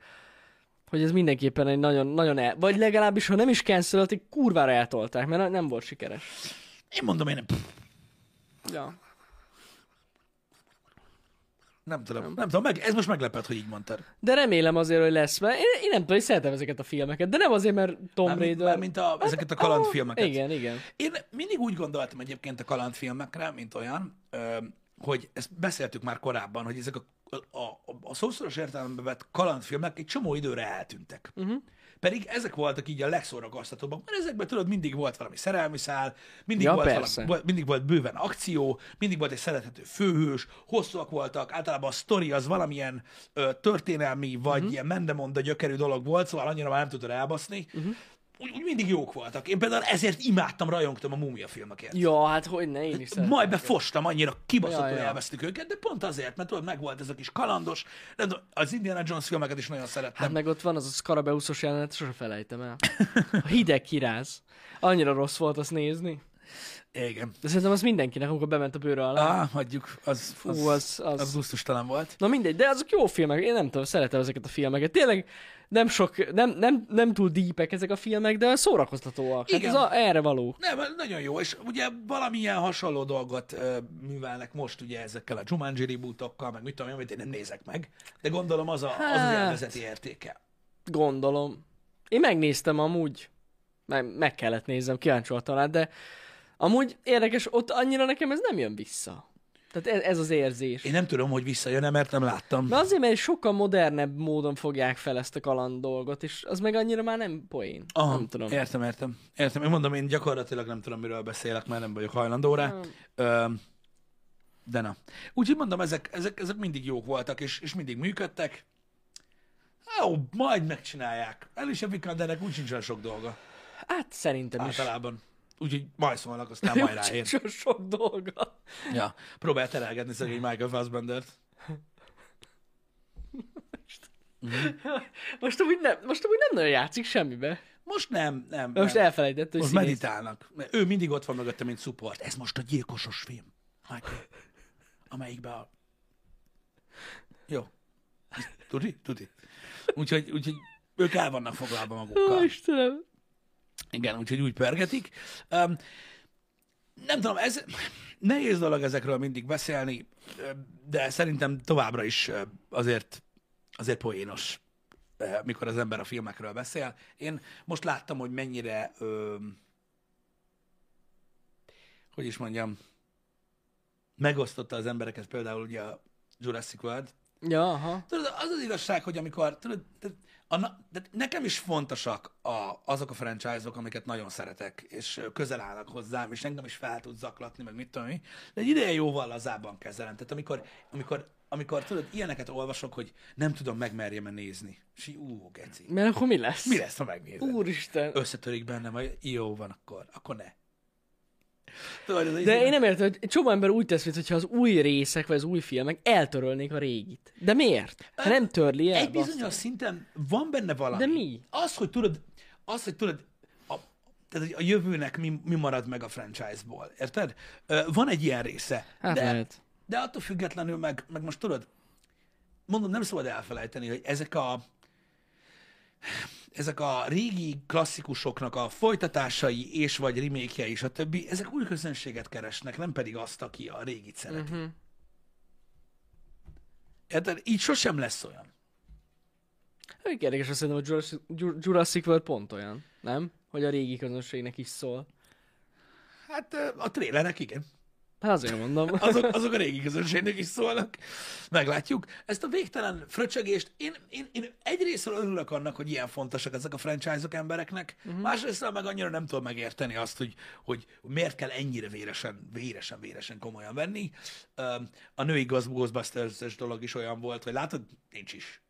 hogy ez mindenképpen egy nagyon, nagyon el... Vagy legalábbis, ha nem is cancelölték, kurvára eltolták, mert nem volt sikeres. Én mondom, én nem, Ja. nem tudom, nem. nem tudom, meg, ez most meglepett, hogy így mondtad. De remélem azért, hogy lesz, mert én, én nem tudom, hogy szeretem ezeket a filmeket, de nem azért, mert Mármint, Raider... mármint a, ezeket a kalandfilmeket. Igen, igen. Én mindig úgy gondoltam egyébként a kalandfilmekre, mint olyan, ö, hogy ezt beszéltük már korábban, hogy ezek a, a, a, a szószoros értelemben vett kalandfilmek egy csomó időre eltűntek. Uh-huh. Pedig ezek voltak így a legszórakoztatóbbak, mert ezekben tudod, mindig volt valami szerelmi szál, mindig, Ja, volt, persze. valami, mindig volt bőven akció, mindig volt egy szerethető főhős, hosszúak voltak, általában a sztori az valamilyen ö, történelmi, vagy uh-huh. ilyen mendemonda gyökerű dolog volt, szóval annyira már nem tudod elbaszni. Uh-huh. Úgy, úgy mindig jók voltak. Én például ezért imádtam, rajongtam a múmia filmeket. Ja, hát hogy ne, én is szeretem. Majd befostam, annyira kibaszottul Ja, ja, őket, de pont azért, mert tudod, megvolt ez a kis kalandos, de az Indiana Jones filmeket is nagyon szerettem. Hát meg ott van az a Scarabeusos jelenet, sose felejtem el. A hideg kiráz. Annyira rossz volt azt nézni. Igen. De szerintem az mindenkinek, amikor bement a bőre alá. Á, hagyjuk. Az, az, Fú, az, az... az gusztustalan volt. Na mindegy, de azok jó filmek, én nem tudom, szeretem ezeket a filmeket. Tényleg nem sok, nem, nem, nem túl dípek ezek a filmek, de szórakoztatóak. Hát Igen. ez a, erre való. Nem, nagyon jó, és ugye valamilyen hasonló dolgot ö, művelnek most ugye ezekkel a Jumanji rebootokkal, meg mit tudom én, amit én nem nézek meg, de gondolom az a, az, az Hát. élvezeti értéke. Gondolom. Én megnéztem amúgy. Meg, meg kellett néznem, kíváncsi voltam rá, de amúgy érdekes, ott annyira nekem ez nem jön vissza. Tehát ez, ez az érzés. Én nem tudom, hogy visszajön-e, mert nem láttam. Mert azért, mert sokkal modernebb módon fogják fel ezt a kaland dolgot, és az meg annyira már nem poén. Aha, nem tudom. Értem, értem. Értem. Én mondom, én gyakorlatilag nem tudom, miről beszélek, mert nem vagyok hajlandó rá. Nem. Ö, de na. Úgyhogy mondom, ezek, ezek, ezek mindig jók voltak, és, és mindig működtek. Ó, majd megcsinálják. Alicia Vikandernek úgy sincs sok dolga. Hát szerintem is. Úgyhogy majd szólnak, aztán majd ráér. Csak sok dolga. Ja, próbál terelgetni szegény Michael Fassbendert. Most amúgy nem, most amúgy nem nagyon játszik semmibe. Most nem, nem. Most nem. elfelejtett, hogy Most színész. meditálnak. Mert Ő mindig ott van mögötte, mint support. Ez most a gyilkosos film. Michael. Amelyikben a... Jó. Tudni? Tudni. Úgyhogy, úgyhogy ők el vannak foglalva Ó, magukkal. Istenem. Igen, úgyhogy úgy pörgetik. Um, nem tudom, ez nehéz dolog ezekről mindig beszélni, de szerintem továbbra is azért, azért poénos, mikor az ember a filmekről beszél. Én most láttam, hogy mennyire, ö, hogy is mondjam, megosztotta az embereket például ugye a Jurassic World, Ja, aha. Tudod, az az igazság, hogy amikor, tudod, a, de nekem is fontosak a, azok a franchise-ok, amiket nagyon szeretek, és közel állnak hozzám, és engem is fel tud zaklatni, meg mit tudom én, de egy ideje jóval lazában kezelem. Tehát amikor, amikor, amikor tudod, ilyeneket olvasok, hogy nem tudom, megmerjem-e nézni. És így, ú, geci. Mert akkor mi lesz? Mi lesz, ha megnézed? Úristen. Összetörik bennem, vagy jó van akkor, akkor ne. De én nem értem, hogy csomó ember úgy tesz, mintha az új részek, vagy az új filmek eltörölnék a régit. De miért? Hát nem törli el. Egy bizonyos szinten van benne valami. De mi? Az, hogy tudod, az, hogy tudod, a, tehát hogy a jövőnek mi, mi marad meg a franchise-ból, érted? Van egy ilyen része. Hát de, lehet. de attól függetlenül meg, meg most tudod, mondom, nem szabad elfelejteni, hogy ezek a ezek a régi klasszikusoknak a folytatásai és vagy remake és a többi, ezek új közönséget keresnek, nem pedig azt, aki a régit szereti. Érted? Így sosem lesz olyan. Elég érdekes, azt szerintem, hogy Jurassic, Jur- Jurassic World pont olyan, nem? Hogy a régi közönségnek is szól. Hát a trélerek igen. Hát azért mondom. [laughs] azok, azok a régi közönségnek is szólnak. Meglátjuk. Ezt a végtelen fröcsögést, én, én, én egyrésztről örülök annak, hogy ilyen fontosak ezek a franchise-ok embereknek, uh-huh. másrésztről meg annyira nem tudom megérteni azt, hogy, hogy miért kell ennyire véresen, véresen, véresen komolyan venni. A női Ghostbusters dolog is olyan volt, hogy látod, nincs is.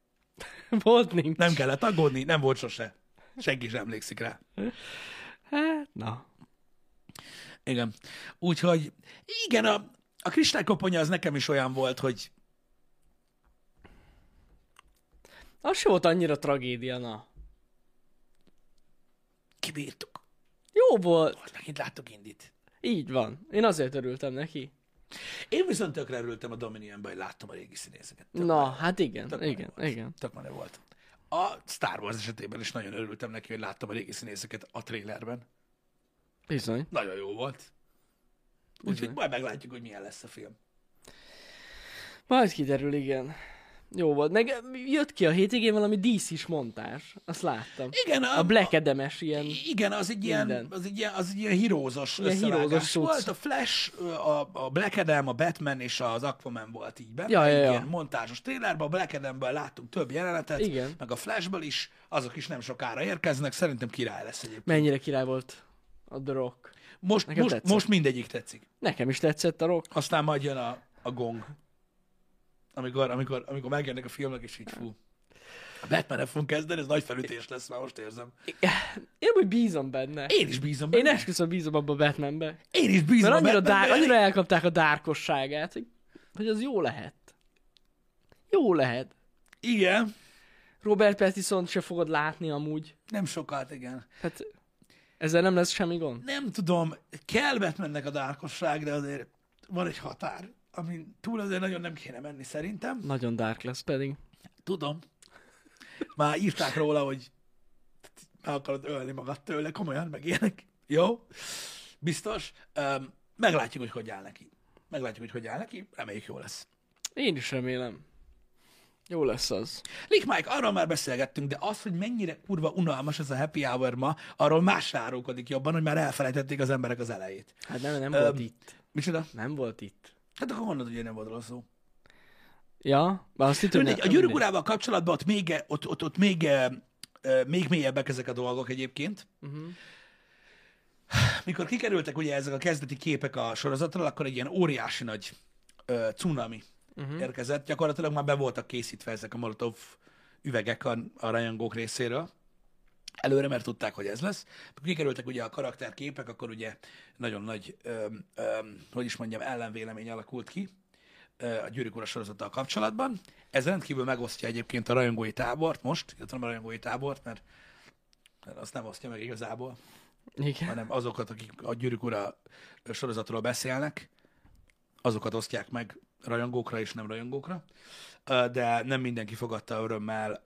[laughs] Volt nincs. Nem kellett aggódni, nem volt sose. Senki sem emlékszik rá. Hát, na. Igen. Úgyhogy igen, a, a kristálykoponya az nekem is olyan volt, hogy Az se volt annyira tragédia, na. kibírtuk. Jó volt. Most megint láttuk Indit. Így van. Én azért örültem neki. Én viszont tökre örültem a Dominionban, hogy láttam a régi színészeket. Tök Na, menő- hát igen, tök igen, volt. igen. Tök menő volt. A Star Wars esetében is nagyon örültem neki, hogy láttam a régi színészeket a trailerben. Bizony. Nagyon jó volt. Úgyhogy majd meglátjuk, hogy milyen lesz a film. Majd kiderül, igen. Jó volt. Meg jött ki a hétvégén valami DC-s montás. Azt láttam. Igen, A Black Adam-es ilyen. Igen, az egy ilyen, Minden. az egy ilyen, az egy ilyen hírózos Ilyen hírózos volt. A Flash, a, a Black Adam, a Batman és az Aquaman volt így benne. Ja, ja, ja. Ilyen montázsos trailerben, a Black Adamben láttunk több jelenetet, Igen. meg a Flashből is, azok is nem sokára érkeznek, szerintem király lesz egyébként. Mennyire király volt a The Rock. Most, Nekem most, tetszett. most mindegyik tetszik. Nekem is tetszett a Rock. Aztán majd jön a, a gong. Amikor, amikor, amikor megjönnek a filmek, és így fú. A batman fogunk kezdeni, ez nagy felütés lesz, már most érzem. Én úgy bízom benne. Én is bízom Én benne. esküszöm bízom abba a Batmanbe. Én is bízom Mert a annyira, Batmanben. dár, annyira elkapták a dárkosságát, hogy, hogy az jó lehet. Jó lehet. Igen. Robert Pattinson se fogod látni amúgy. Nem sokat, igen. Hát Ezzel nem lesz semmi gond? Nem tudom, kell Batmannek a dárkosság, de azért van egy határ, amin túl azért nagyon nem kéne menni szerintem. Nagyon dark lesz pedig. Tudom. Már írták róla, hogy meg akarod ölni magad tőle, komolyan, meg ilyenek. Jó? Biztos. Öm, meglátjuk, hogy hogy áll neki. Meglátjuk, hogy hogy áll neki. Reméljük jó lesz. Én is remélem. Jó lesz az. Lick Mike, arról már beszélgettünk, de az, hogy mennyire kurva unalmas ez a happy hour ma, arról más árulkodik jobban, hogy már elfelejtették az emberek az elejét. Hát nem, nem Öm, volt itt. Micsoda? Nem volt itt. Hát akkor mondod, hogy nem volt róla szó. Ja? Bár azt ne- a gyűrűk urával kapcsolatban ott még, ott, ott, ott még, eh, eh, még mélyebbek ezek a dolgok egyébként. Uh-huh. Mikor kikerültek ugye ezek a kezdeti képek a sorozatról, akkor egy ilyen óriási nagy uh, cunami uh-huh. érkezett. Gyakorlatilag már be voltak készítve ezek a molotov üvegek a, a rajongók részéről. Előre, mert tudták, hogy ez lesz. Kikerültek ugye a karakterképek, akkor ugye nagyon nagy, öm, öm, hogy is mondjam, ellenvélemény alakult ki ö, a Gyűrűk Ura sorozattal kapcsolatban. Ez rendkívül megosztja egyébként a rajongói tábort most, illetve nem a rajongói tábort, mert mert azt nem osztja meg igazából, Igen. hanem azokat, akik a Gyűrűk Ura sorozatról beszélnek, azokat osztják meg rajongókra és nem rajongókra, de nem mindenki fogadta örömmel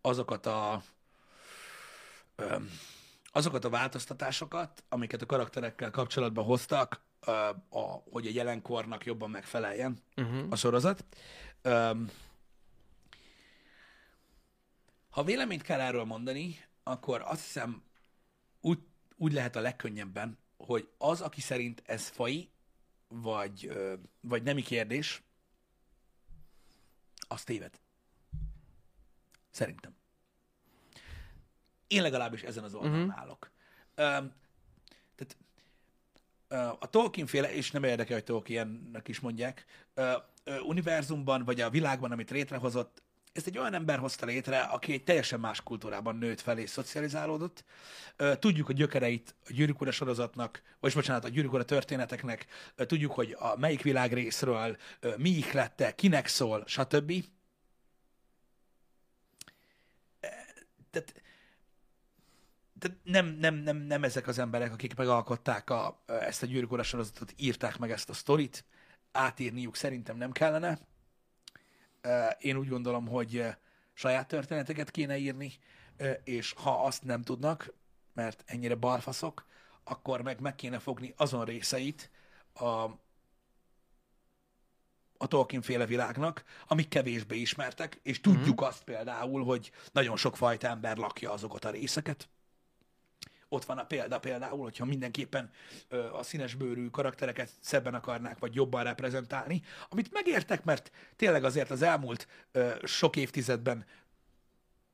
azokat a azokat a változtatásokat, amiket a karakterekkel kapcsolatban hoztak, a, hogy a jelenkornak jobban megfeleljen Uh-huh. a sorozat. Ha véleményt kell erről mondani, akkor azt hiszem úgy, úgy lehet a legkönnyebben, hogy az, aki szerint ez fai, vagy, vagy nemi kérdés, az téved. Szerintem. Én legalábbis ezen az oldalon uh-huh. állok. Öm, tehát ö, a Tolkien féle, és nem érdekel, hogy Tolkiennek is mondják, ö, univerzumban, vagy a világban, amit létrehozott, ezt egy olyan ember hozta létre, aki egy teljesen más kultúrában nőtt fel és szocializálódott. Tudjuk a gyökereit a Gyűrűk Ura sorozatnak, vagy bocsánat, a Gyűrűk történeteknek, tudjuk, hogy a melyik világrészről ö, mi ihlette, kinek szól, stb. Tehát tehát nem, nem, nem, nem ezek az emberek, akik megalkották a, ezt a Gyűrűk sorozatot, írták meg ezt a sztorit, átírniuk szerintem nem kellene. Ö, Én úgy gondolom, hogy ö, saját történeteket kéne írni, ö, és ha azt nem tudnak, mert ennyire balfaszok, akkor meg meg kéne fogni azon részeit a, a Tolkien féle világnak, amik kevésbé ismertek, és tudjuk mm. azt például, hogy nagyon sok fajta ember lakja azokat a részeket. Ott van a példa például, hogyha mindenképpen ö, a színesbőrű karaktereket szebben akarnák, vagy jobban reprezentálni, amit megértek, mert tényleg azért az elmúlt ö, sok évtizedben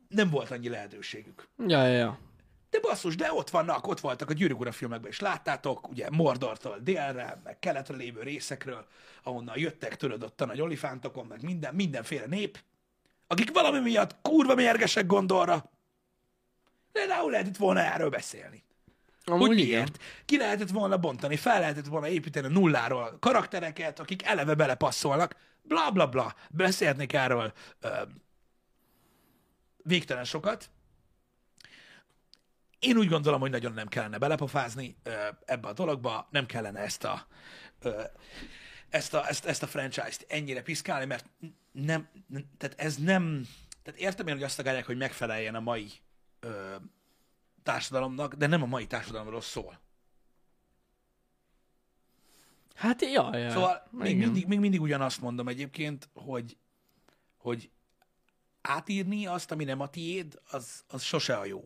nem volt annyi lehetőségük. Ja, ja, ja. De basszus, de ott vannak, ott voltak a Gyűrűk Ura filmekben is láttátok, ugye Mordortól délre, meg keletre lévő részekről, ahonnan jöttek, tudod, ott a nagy olifántokon, meg minden, mindenféle nép, akik valami miatt kurva mérgesek gondolra. Például lehetett volna erről beszélni. Amúgy Hogy igen. miért? Ki lehetett volna bontani, fel lehetett volna építeni nulláról karaktereket, akik eleve belepasszolnak, bla bla bla. Beszélhetnék erről ö, végtelen sokat. Én úgy gondolom, hogy nagyon nem kellene belepofázni ö, ebbe a dologba, nem kellene ezt a, ö, ezt a, ezt, ezt a franchise-t ennyire piszkálni, mert nem, nem, tehát ez nem, tehát értem én, hogy azt akarják, hogy megfeleljen a mai ö, társadalomnak, de nem a mai társadalomról szól. Hát, ja, ja. Szóval még Igen. mindig, még mindig ugyanazt mondom egyébként, hogy, hogy átírni azt, ami nem a tiéd, az, az sose a jó.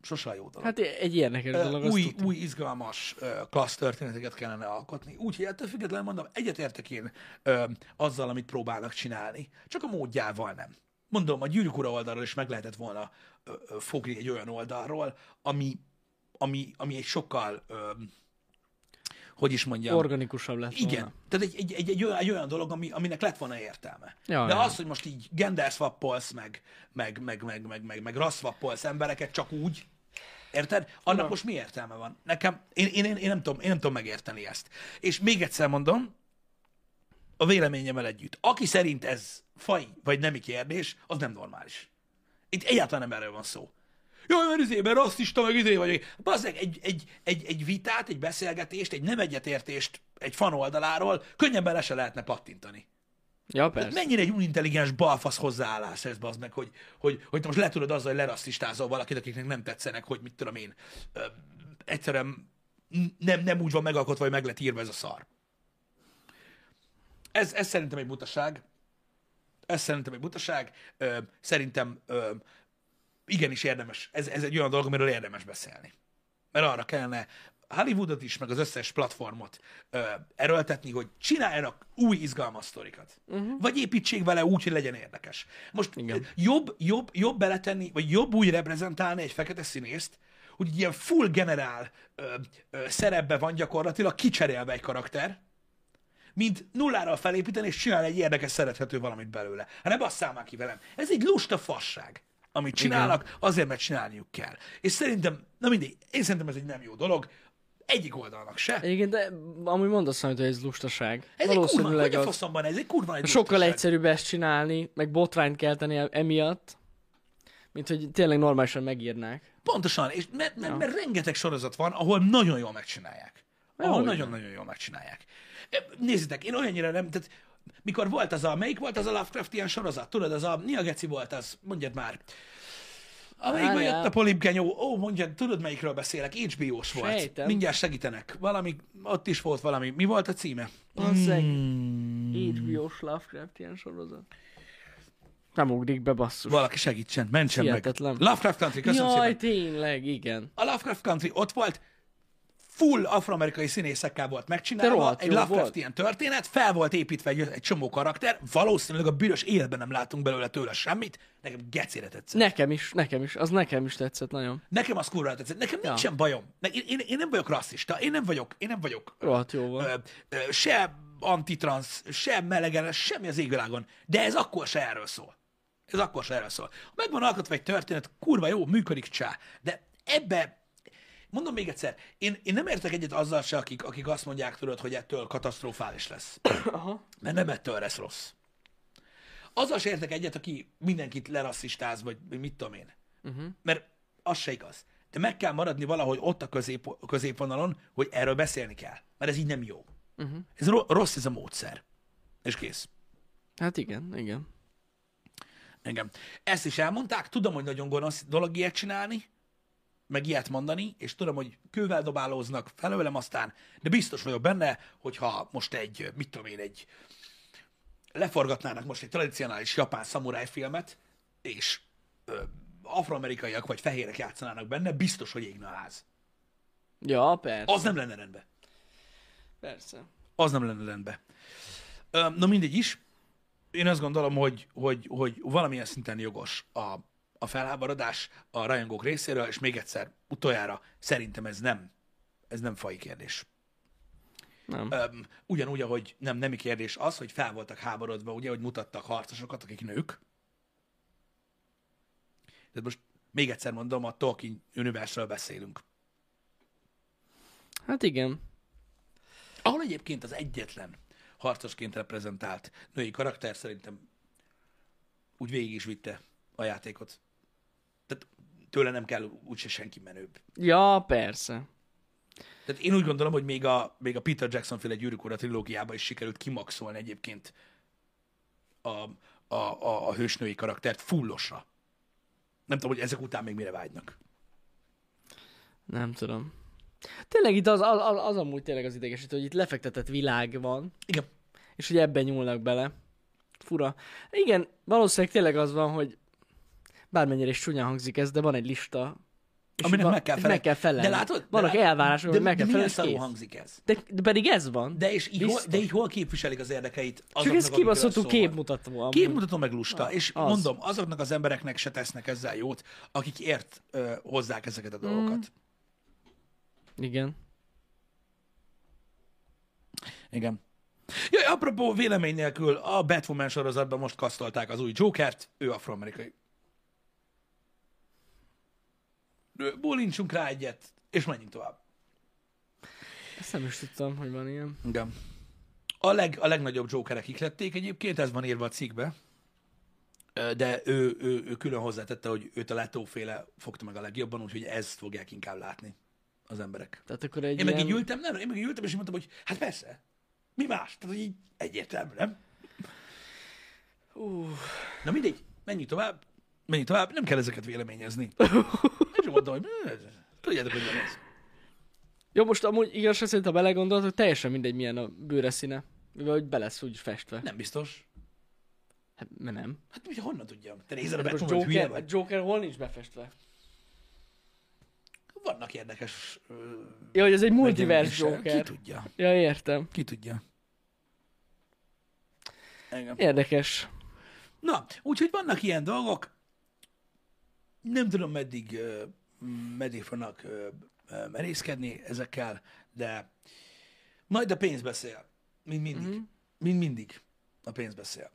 Sose a jó dolog. Hát egy érdekes dolog, új, új, izgalmas, klassz történeteket kellene alkotni. Úgyhogy ettől függetlenül mondom, egyetértek én ö, azzal, amit próbálnak csinálni. Csak a módjával nem. Mondom, a Gyűrűk Ura oldalról is meg lehetett volna ö, ö, fogni egy olyan oldalról, ami, ami, ami egy sokkal, ö, hogy is mondjam, Organikusabb lett volna. igen. Tehát egy, egy, egy, egy, olyan, egy olyan dolog, ami, aminek lett volna értelme. Ja, De ja. az, hogy most így gender swappolsz, meg, meg, meg, meg, meg, meg, meg rasz swappolsz embereket csak úgy, érted? Annak Tudom. most mi értelme van? Nekem, én, én, én, én, nem tudom, én nem tudom megérteni ezt. És még egyszer mondom, a véleményemmel együtt. Aki szerint ez faj vagy nemi kérdés, az nem normális. Itt egyáltalán nem erről van szó. Jaj, mert izében rasszista, meg izé vagyok. Bazzeg, egy, egy, egy, egy vitát, egy beszélgetést, egy nem egyetértést egy fan oldaláról könnyebben le se lehetne pattintani. Ja, Tehát persze. mennyire egy unintelligens balfasz hozzáállás ez, bazd meg, hogy, hogy, hogy te most le tudod azzal, hogy lerasszistázol valakit, akiknek nem tetszenek, hogy mit tudom én, ö, egyszerűen nem, nem úgy van megalkotva, hogy meg lett írva ez a szar. Ez, ez szerintem egy butaság. Ez szerintem egy butaság. Ö, szerintem ö, igenis érdemes. Ez, ez egy olyan dolog, amiről érdemes beszélni. Mert arra kellene Hollywoodot is, meg az összes platformot ö, erőltetni, hogy csináljanak új izgalmas sztorikat. Uh-huh. Vagy építsék vele úgy, hogy legyen érdekes. Most Igen. Jobb, jobb, jobb beletenni, vagy jobb úgy reprezentálni egy fekete színészt, hogy ilyen full generál ö, ö, szerepbe van gyakorlatilag kicserélve egy karakter, mint nullára felépíteni, és csinálni egy érdekes, szerethető valamit belőle. Hát ne basszál már ki velem. Ez egy lusta fasság, amit csinálnak, Igen. azért, mert csinálniuk kell. És szerintem, na mindig, én szerintem ez egy nem jó dolog, egyik oldalnak se. Igen, de amúgy mondasz hogy ez lustaság. Ez egy kurva, Valószínűleg hogy a az. faszomban ez egy kurva egy Sokkal lustaság. egyszerűbb ezt csinálni, meg botrányt kelteni e- emiatt, mint hogy tényleg normálisan megírnák. Pontosan, és mert, mert, mert rengeteg sorozat van, ahol nagyon jól megcsinálják. Ahol nagyon-nagyon jól megcsinálják. Nézzétek, én olyannyira nem, tehát mikor volt az a, melyik volt az a Lovecraft ilyen sorozat? Tudod, az a, mi a geci volt az? Mondjad már. Amelyikben jött a polipgenyó, ó, mondjad, tudod melyikről beszélek? HBO-s volt. Sejtem. Mindjárt segítenek. Valami, ott is volt valami. Mi volt a címe? Basszeg. Hmm. HBO-s Lovecraft ilyen sorozat. Nem ugrik be, basszus. Valaki segítsen, mentsen meg. Hihetetlen. Lovecraft Country, köszönöm Jaj, szépen. tényleg, igen. A Lovecraft Country ott volt, full afroamerikai színészekkel volt megcsinálva, egy jó Lovecraft volt. ilyen történet, fel volt építve egy, egy csomó karakter, valószínűleg a büdös életben nem látunk belőle tőle semmit, nekem gecére tetszett. Nekem is, nekem is, az nekem is tetszett nagyon. Nekem az kurva tetszett, nekem Ja. nincsen bajom. Ne, én, én, én, nem vagyok rasszista, én nem vagyok, én nem vagyok Rohadt jó volt. ö, ö, se antitransz, se melegenes, semmi az égvilágon, de ez akkor se erről szól. Ez akkor se erről szól. Ha meg van alkotva egy történet, kurva jó, működik csá, de ebbe Mondom még egyszer, én, én nem értek egyet azzal se, akik, akik azt mondják, tudod, hogy ettől katasztrofális lesz. [clears throat] Aha. Mert nem ettől lesz rossz. Azzal se értek egyet, aki mindenkit lerasszistáz, vagy mit tudom én. Uh-huh. Mert az se igaz. De meg kell maradni valahogy ott a, közép, középvonalon, hogy erről beszélni kell. Mert ez így nem jó. Uh-huh. Ez ro- rossz ez a módszer. És kész. Hát igen, igen. Engem. Ezt is elmondták, tudom, hogy nagyon gonosz dolog ilyet csinálni, meg ilyet mondani, és tudom, hogy kővel dobálóznak felőlem aztán, de biztos vagyok benne, hogyha most egy, mit tudom én, egy leforgatnának most egy tradicionális japán szamuráj filmet, és ö, afroamerikaiak vagy fehérek játszanának benne, biztos, hogy égne a ház. Ja, persze. Az nem lenne rendben. Persze. Az nem lenne rendben. Ö, Na mindegy is. Én azt gondolom, hogy, hogy, hogy valamilyen szinten jogos a, a felháborodás a rajongók részéről, és még egyszer, utoljára, szerintem ez nem, ez nem fai kérdés. Nem. Öm, ugyanúgy, ahogy nem nemi kérdés az, hogy fel voltak háborodva, ugye, hogy mutattak harcosokat, akik nők. Tehát most még egyszer mondom, a Tolkien universről beszélünk. Hát igen. Ahol egyébként az egyetlen harcosként reprezentált női karakter szerintem úgy végig is vitte a játékot. Tehát tőle nem kell úgyse senki menőbb. Ja, persze. Tehát én úgy gondolom, hogy még a, még a Peter Jackson féle gyűrűk ura trilógiában is sikerült kimaxolni egyébként a, a, a, a hősnői karaktert fullosra. Nem tudom, hogy ezek után még mire vágynak. Nem tudom. Tényleg itt az, az, az, az amúgy tényleg az idegesítő, hogy itt lefektetett világ van, Igen. és hogy ebben nyúlnak bele. Fura. Igen, valószínűleg tényleg az van, hogy bármennyire is csúnyán hangzik ez, de van egy lista, és Aminek va- meg kell és felelni. meg kell felelni. De látod? Vannak de, elvárások, de, meg de kell milyen felelni, és szarul kész. hangzik ez? De, de pedig ez van. De és, így hol, de így hol képviselik az érdekeit Csak ez szól? képmutató. amúgy. Képmutató meg lusta, és az. mondom, azoknak az embereknek se tesznek ezzel jót, akik ért ö, hozzák ezeket a dolgokat. Igen. Igen. Jaj, apropó vélemény nélkül, a Batwoman sorozatban most kasztolták az új Jokert, ő afroamerikai. Ö, Bólintsunk rá egyet, és menjünk tovább. Ezt nem is tudtam, hogy van ilyen. Igen. A, leg, a legnagyobb Jokerek iklették egyébként, ez van írva a cikkbe. De ő, ő, ő külön hozzátette, hogy őt a letóféle fogta meg a legjobban, úgyhogy ezt fogják inkább látni az emberek. Tehát akkor egy Én meg ilyen... így ültem, nem, én meg így ültem, és így mondtam, hogy hát persze, mi más? Tehát, hogy így egyértelmű, nem? Uh, Na mindegy, menjünk tovább, menjünk tovább, nem kell ezeket véleményezni. Én sem mondtam, hogy "Hm, tudjátok, hogy van ez. Jó, most amúgy igazság szerint, ha belegondolod, teljesen mindegy, milyen a bőre színe. Mivel hogy be lesz úgy festve. Nem biztos. Hát, mert nem. Hát ugye honnan tudjam? Te nézed a Hát most Batman, hogy Joker, vagy? a Joker hol nincs befestve? Vannak érdekes ö, Ja, hogy ez egy multivers. Joker. Ki tudja? Ja, értem. Ki tudja? Engem. Érdekes. Na, úgyhogy vannak ilyen dolgok. Nem tudom, meddig, meddig fognak merészkedni ezekkel, de majd a pénz beszél. Mint mindig. Mhm. Mint mindig a pénz beszél.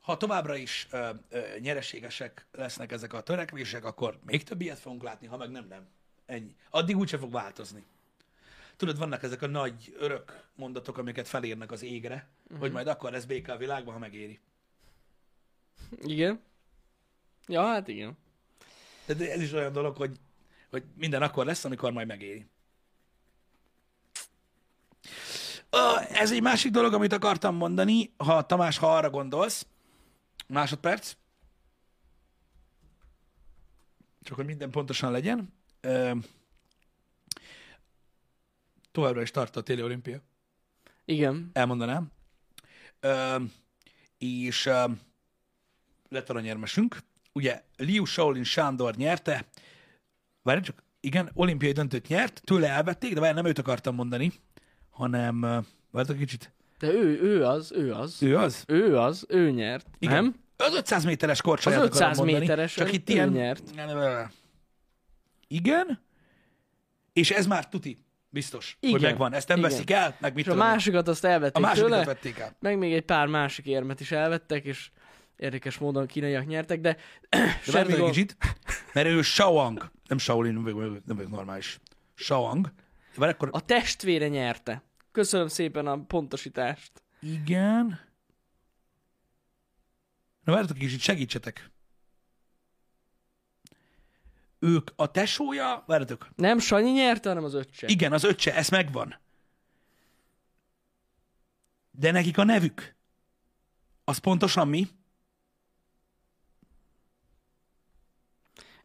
Ha továbbra is ö, ö, nyereségesek lesznek ezek a törekvések, akkor még több ilyet fogunk látni, ha meg nem, nem. Ennyi. Addig úgyse fog változni. Tudod, vannak ezek a nagy örök mondatok, amiket felírnak az égre, uh-huh. hogy majd akkor lesz béke a világban, ha megéri. Igen. Ja, hát igen. De ez is olyan dolog, hogy, hogy minden akkor lesz, amikor majd megéri. Ez egy másik dolog, amit akartam mondani, ha Tamás, ha arra gondolsz. Másodperc. Csak hogy minden pontosan legyen. Továbbra is tart a téli olimpia. Igen. elmondanám. Ö, és ö, lett aranyérmesünk. Ugye Liu Shaolin Sándor nyerte, várj csak, igen, olimpiai döntőt nyert, tőle elvették, de várj, nem őt akartam mondani, hanem, várj egy kicsit, De ő, ő az, ő az. ő az? Ő az, ő nyert. Igen. Nem? Az 500 méteres korcsolyát Az akarom 500 mondani, méteres, csak itt ilyen... nyert. Igen, és ez már tuti, biztos, hogy Igen, megvan. Ezt nem igen. veszik el, meg mit És a tudom én. másikat azt a elvették másodikat tőle, vették el. meg még egy pár másik érmet is elvettek, és érdekes módon kínaiak nyertek, de, De semmi egy gond. kicsit, mert ő Shaoang, nem Shaolin, nem vagyok, nem vagyok normális. Shaoang. Várj, akkor... A testvére nyerte. Köszönöm szépen a pontosítást. Igen. Na várjatok egy kicsit, segítsetek. Ők a tesója, várjatok. Nem Sanyi nyerte, hanem az öccse. Igen, az öccse, ez megvan. De nekik a nevük, az pontosan mi?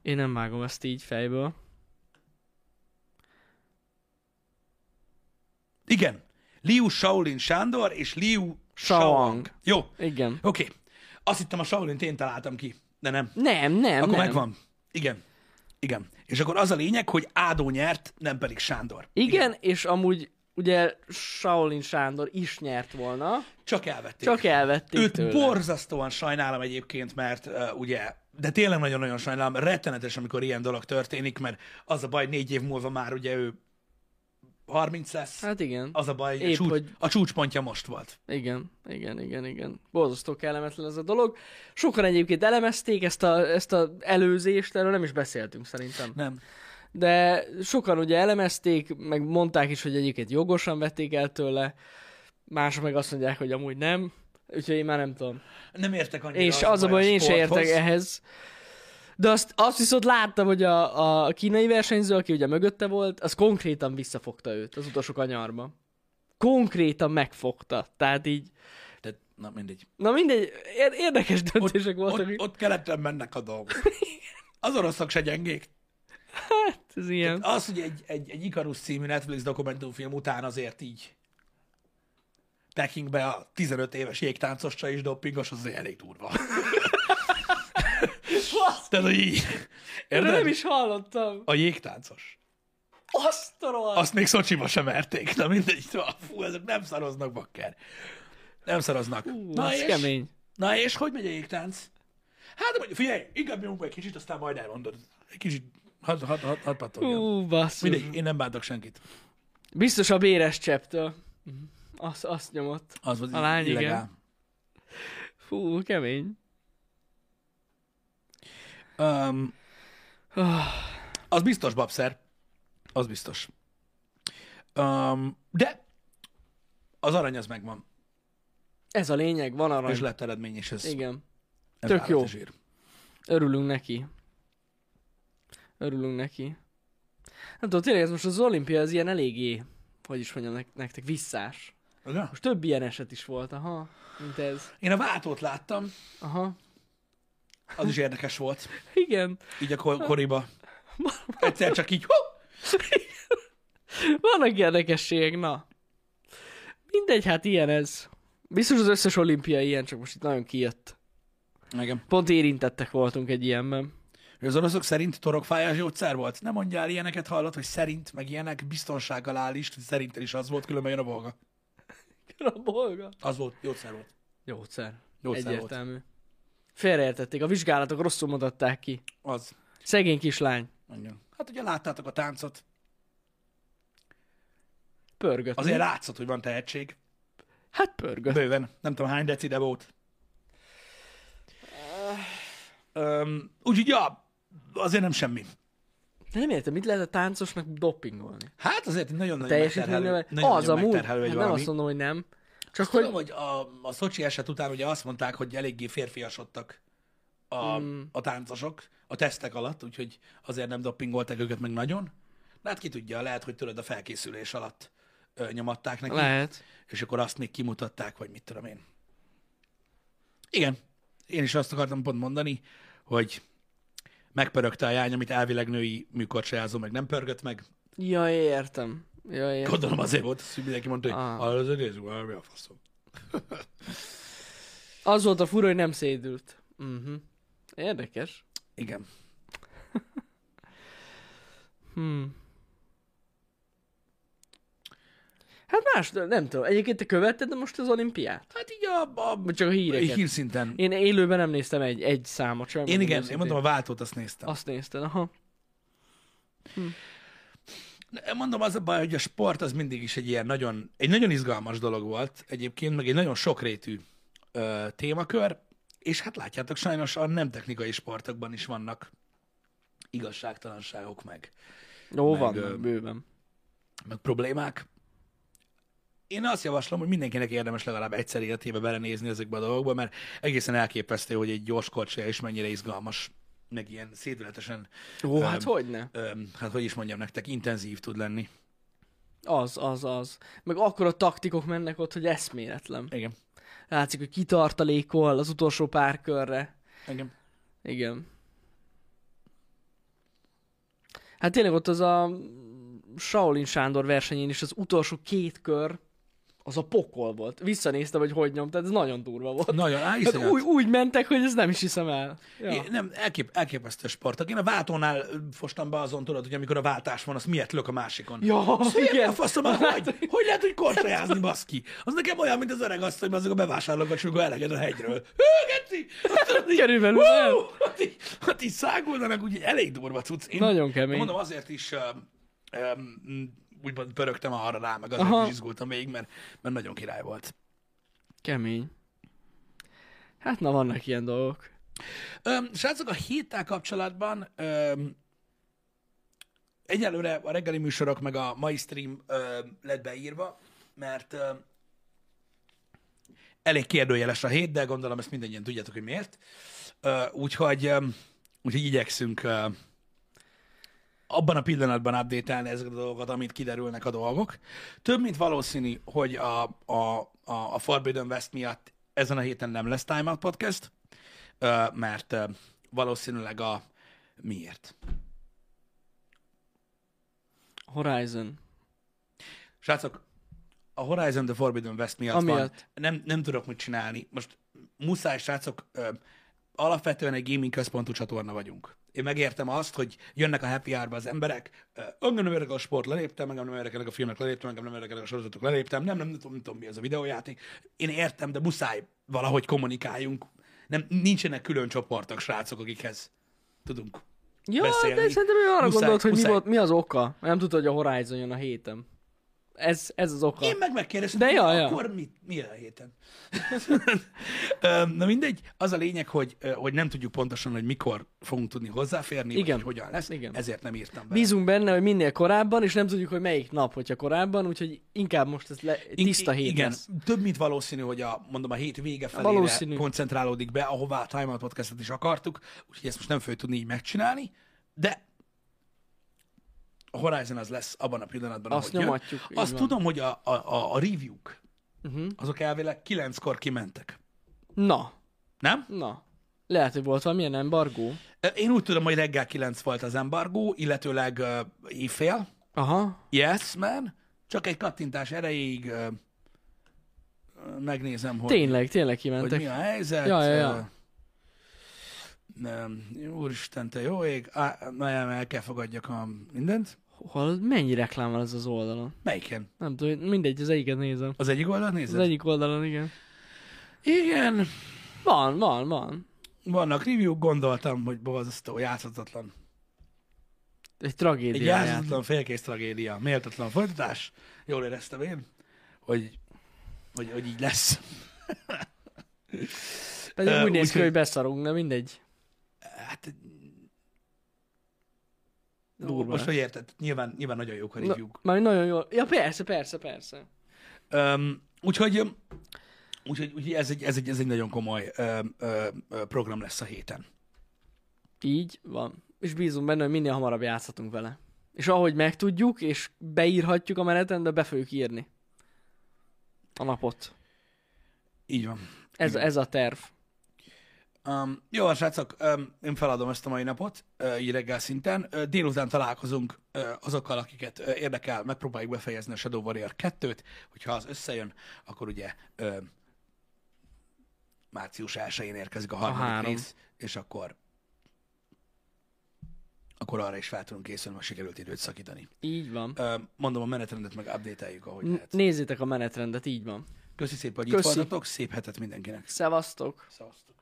Én nem vágom ezt így fejből. Igen. Liu Shaolin Sándor és Liu Shaoang. Jó, Igen. oké. Azt hittem a Shaolin én találtam ki, de nem. Nem, nem, Akkor nem. megvan. Igen. Igen. És akkor az a lényeg, hogy Ádó nyert, nem pedig Sándor. Igen, és amúgy ugye Shaolin Sándor is nyert volna, Csak elvették. csak elvették Őt tőle. borzasztóan sajnálom egyébként, mert uh, ugye, de tényleg nagyon-nagyon sajnálom, rettenetes, amikor ilyen dolog történik, mert az a baj, négy év múlva már ugye ő 30 lesz, Hát igen. az a baj, a, épp, csúcs, hogy- a csúcspontja most volt. Igen, igen, igen, igen. Borzasztó kellemetlen ez a dolog. Sokan egyébként elemezték ezt a, ezt a előzést, erről nem is beszéltünk szerintem. Nem. De sokan ugye elemezték, meg mondták is, hogy egyébként jogosan vették el tőle, mások meg azt mondják, hogy amúgy nem. Úgyhogy én már nem tudom. Nem értek annyira És az a baj, hogy én sem értek ehhez. De azt, azt viszont láttam, hogy a, a kínai versenyző, aki ugye mögötte volt, az konkrétan visszafogta őt az utolsó kanyarba. Konkrétan megfogta. Tehát így, De, na mindegy. na mindegy, ér- érdekes döntések voltak. Ott, ott keleten mennek a dolgok. [laughs] Az oroszok se gyengék. Hát, ez ilyen. Az, hogy egy, egy, egy Icarus című Netflix dokumentumfilm után azért így Pekingbe a 15 éves jégtáncosra is doppingos, az elég durva. Tehát, hogy így. Érted? nem is hallottam. A jégtáncos. Azt a. Azt még Szocsiba sem merték. Na mindegy, fú, ezek nem szaroznak, bakker. Nem szaroznak. Ú, na, és, kemény. na és hogy megy a jégtánc? Hát, mondjuk, figyelj, inkább nyomunk be egy kicsit, aztán majd elmondod. Egy kicsit, hadd had, had, had pattogjon. Ú, basszus. Mindegy, én nem bántok senkit. Biztos a béres csepptől. Azt, azt nyomott. Az volt A lány, igen. illegál. Fú, kemény. Um, az biztos, babszer. Az biztos. Um, de az arany az megvan. Ez a lényeg, van arany. És lett eredmény is ez. Igen. Ez Tök jó. zsír. Örülünk neki. Örülünk neki. Nem tudom, tényleg ez most az olimpia az ilyen eléggé, hogy is mondjam nek- nektek, visszás. Ugye? Most több ilyen eset is volt, aha, mint ez. Én a váltót láttam, Aha. az is érdekes volt. Igen. Így a kor- koriba. Egyszer csak így, Vannak érdekességek, na. Mindegy, hát ilyen ez. Biztos az összes olimpia ilyen, csak most itt nagyon kijött. Igen. Pont érintettek voltunk egy ilyenben. Az oroszok szerint torokfájás gyógyszer volt? Nem mondjál ilyeneket, hallott, hogy szerint, meg ilyenek, biztonsággal állist, hogy szerintem is az volt, különben jön a bolga. [laughs] A bolga. Az volt, gyógyszer volt. Gyógyszer. Gyógyszer Egyértelmű. Félreértették, a vizsgálatok rosszul mutatták ki. Az. Szegény kislány. Igen. Hát ugye láttátok a táncot. Pörgött. Azért látszott, hogy van tehetség. Hát pörgött. Bőven. Nem tudom hány deci, de volt. Um, úgyhogy, ja, azért nem semmi. De nem értem, mit lehet a táncosnak dopingolni? Hát azért nagyon-nagyon Teljesítmény megterhelő, növel... Az nagyon amúgy. Hát nem azt mondom, hogy nem. Csak Azt hogy... tudom, hogy a, a Szocsi eset után ugye azt mondták, hogy eléggé férfiasodtak a, Mm. a táncosok a tesztek alatt, úgyhogy azért nem dopingolták őket meg nagyon. De hát ki tudja, lehet, hogy tudod a felkészülés alatt ö, nyomatták neki, Lehet. és akkor azt még kimutatták, vagy mit tudom én. Igen, én is azt akartam pont mondani, hogy megpörögte a jány, amit elvileg női műkorcsajázó meg nem pörgött meg. Ja, értem. Ja, értem. Gondolom azért volt, hogy mindenki mondta, hogy Ah. az nézzük, mi a faszom. [laughs] Az volt a fura, hogy nem szédült. Uh-huh. Érdekes. Igen. Hmm. Hát más, nem tudom. Egyébként te követted de most az olimpiát? Hát így a, a csak a híreket? hírszinten. Én élőben nem néztem egy, egy számot sem. Én igen, én mondom a váltót, azt néztem. Azt nézted, aha. Mondom, az a baj, hogy a sport az mindig is egy ilyen nagyon, egy nagyon izgalmas dolog volt egyébként, meg egy nagyon sokrétű ö, témakör, és hát látjátok, sajnos a nem technikai sportokban is vannak igazságtalanságok meg, Jó, Meg, van, ö, bőven. meg problémák. Én azt javaslom, hogy mindenkinek érdemes legalább egyszer életébe belenézni ezekbe a dolgokba, mert egészen elképesztő, hogy egy gyors korcsolya is mennyire izgalmas, meg ilyen szédületesen, Ó, hát Öm, hogyne. öm, hát hogy is mondjam nektek, intenzív tud lenni. Az, az, az. Meg akkor a taktikok mennek ott, hogy eszméletlen. Igen. Látszik, hogy kitartalékol az utolsó pár körre. Igen. Igen. Hát tényleg ott az a Shaolin Sándor versenyén is az utolsó két kör, az a pokol volt. Visszanéztem, hogy hogy nyom, tehát ez nagyon durva volt. Nagyon, á, Hát úgy, úgy mentek, hogy ez nem is hiszem el. Ja. É, nem, elkép, elképesztő sportok. Én a váltónál fostam be azon, tudod, hogy amikor a váltás van, azt miért lök a másikon. Ja, Azt milyen igen. a faszom, hogy? Hogy lehet, hogy korsajázni, [laughs] baszki? Az nekem olyan, mint az öreg asszony, azok a bevásárlókat csúgó eleged a hegyről. [laughs] Hű, geci! Azt így, Körülbelül? Hát így, hát így szágulnak, úgy elég durva cucc. Én, Nagyon kemény. Mondom, azért is um, um, úgymond pörögtem arra rá, meg azért Aha. is izgultam még, mert, mert nagyon király volt. Kemény. Hát na, vannak ilyen dolgok. Öm, srácok, a héttel kapcsolatban öm, egyelőre a reggeli műsorok meg a mai stream öm, lett beírva, mert öm, elég kérdőjeles a hét, de gondolom ezt mindannyian tudjátok, hogy miért. Ö, úgyhogy, öm, úgyhogy igyekszünk ö, abban a pillanatban update ezeket a dolgokat, amit kiderülnek a dolgok. Több, mint valószínű, hogy a, a, a, a Forbidden West miatt ezen a héten nem lesz Time Out Podcast, mert valószínűleg a... Miért? Horizon. Srácok, a Horizon The Forbidden West miatt, van. Amiatt. Nem, nem tudok mit csinálni. Most muszáj, srácok, alapvetően egy gaming központú csatorna vagyunk. Én megértem azt, hogy jönnek a happy hour az emberek, engem nem érdekel a sport, leléptem, engem nem érdekelnek a filmek, leléptem, engem nem érdekelnek a sorozatok, leléptem, nem, nem, nem, tudom, nem tudom, mi ez a videójáték. Én értem, de muszáj valahogy kommunikáljunk. Nem, nincsenek külön csoportok, srácok, akikhez tudunk Ja, beszélni. de szerintem ő arra Muszáj- gondolt, hogy mi, volt, mi az oka. Nem tudta, hogy a Horizon jön a héten. Ez, ez az oka. Én meg megkérdeztem, De ja, ja. akkor mit, mi a héten? [laughs] Na mindegy, az a lényeg, hogy, hogy nem tudjuk pontosan, hogy mikor fogunk tudni hozzáférni, Igen. vagy hogy hogyan lesz, Igen. ezért nem írtam be. Bízunk benne, hogy minél korábban, és nem tudjuk, hogy melyik nap, hogyha korábban, úgyhogy inkább most ez le, tiszta hét Igen, lesz. több mint valószínű, hogy a, mondom, a hét vége felére Valószínű. koncentrálódik be, ahová a Time Out Podcastet is akartuk, úgyhogy ezt most nem fogjuk tudni így megcsinálni, de a Horizon az lesz abban a pillanatban, Azt ahogy jön. nyomatjuk, így Azt van. tudom, hogy a, a, a, a review-k, Uh-huh. azok elvileg kilenckor kimentek. Na, Nem? na. Lehet, hogy volt valamilyen embargó. Én úgy tudom, hogy reggel 9 volt az embargó, illetőleg uh, éjfél. Aha. Yes, man. Csak egy kattintás erejéig uh, megnézem, hogy, Tényleg, tényleg hogy kimentek. mi a helyzet. Ja, ja, ja. Nem, úristen, te jó ég. Á, nem, el kell fogadjak a mindent. Hol, mennyi reklám van ez az oldalon? Melyiken? Nem tudom, mindegy, az egyiket nézem. Az egyik oldalt Az nézed? egyik oldalon, igen. Igen. Van, van, van. Vannak review gondoltam, hogy borzasztó, játszhatatlan. Egy Egy tragédia. játszhatatlan félkész tragédia, méltatlan folytatás. Jól éreztem én, hogy, hogy, hogy így lesz. Pedig úgy néz ki, hogy beszarunk, de mindegy. Hát, Durva. most, hogy érted, nyilván, nyilván nagyon jók a Na, review már nagyon jól. Ja, persze, persze, persze. Um, úgyhogy, úgyhogy, úgyhogy ez, egy, ez, egy, ez egy nagyon komoly um, um, program lesz a héten. Így van. És bízunk benne, hogy minél hamarabb játszhatunk vele. És ahogy megtudjuk, és beírhatjuk a menetrendbe, be fogjuk írni. A napot. Így van. Ez, Igen. ez a terv. Um, jó, srácok, um, én feladom ezt a mai napot, uh, így reggel szinten. Uh, délután találkozunk uh, azokkal, akiket uh, érdekel, megpróbáljuk befejezni a Shadow Warrior 2-t, hogyha az összejön, akkor ugye uh, március 1-én érkezik a harmadik három. rész, és akkor akkor arra is fel tudunk készülni, mert sikerült időt szakítani. Így van. Ö, mondom, a menetrendet meg update-eljük, ahogy lehet. Nézzétek a menetrendet, így van. Köszi szépen, hogy Köszi. itt voltatok, szép hetet mindenkinek. Szevasztok! Szevasztok.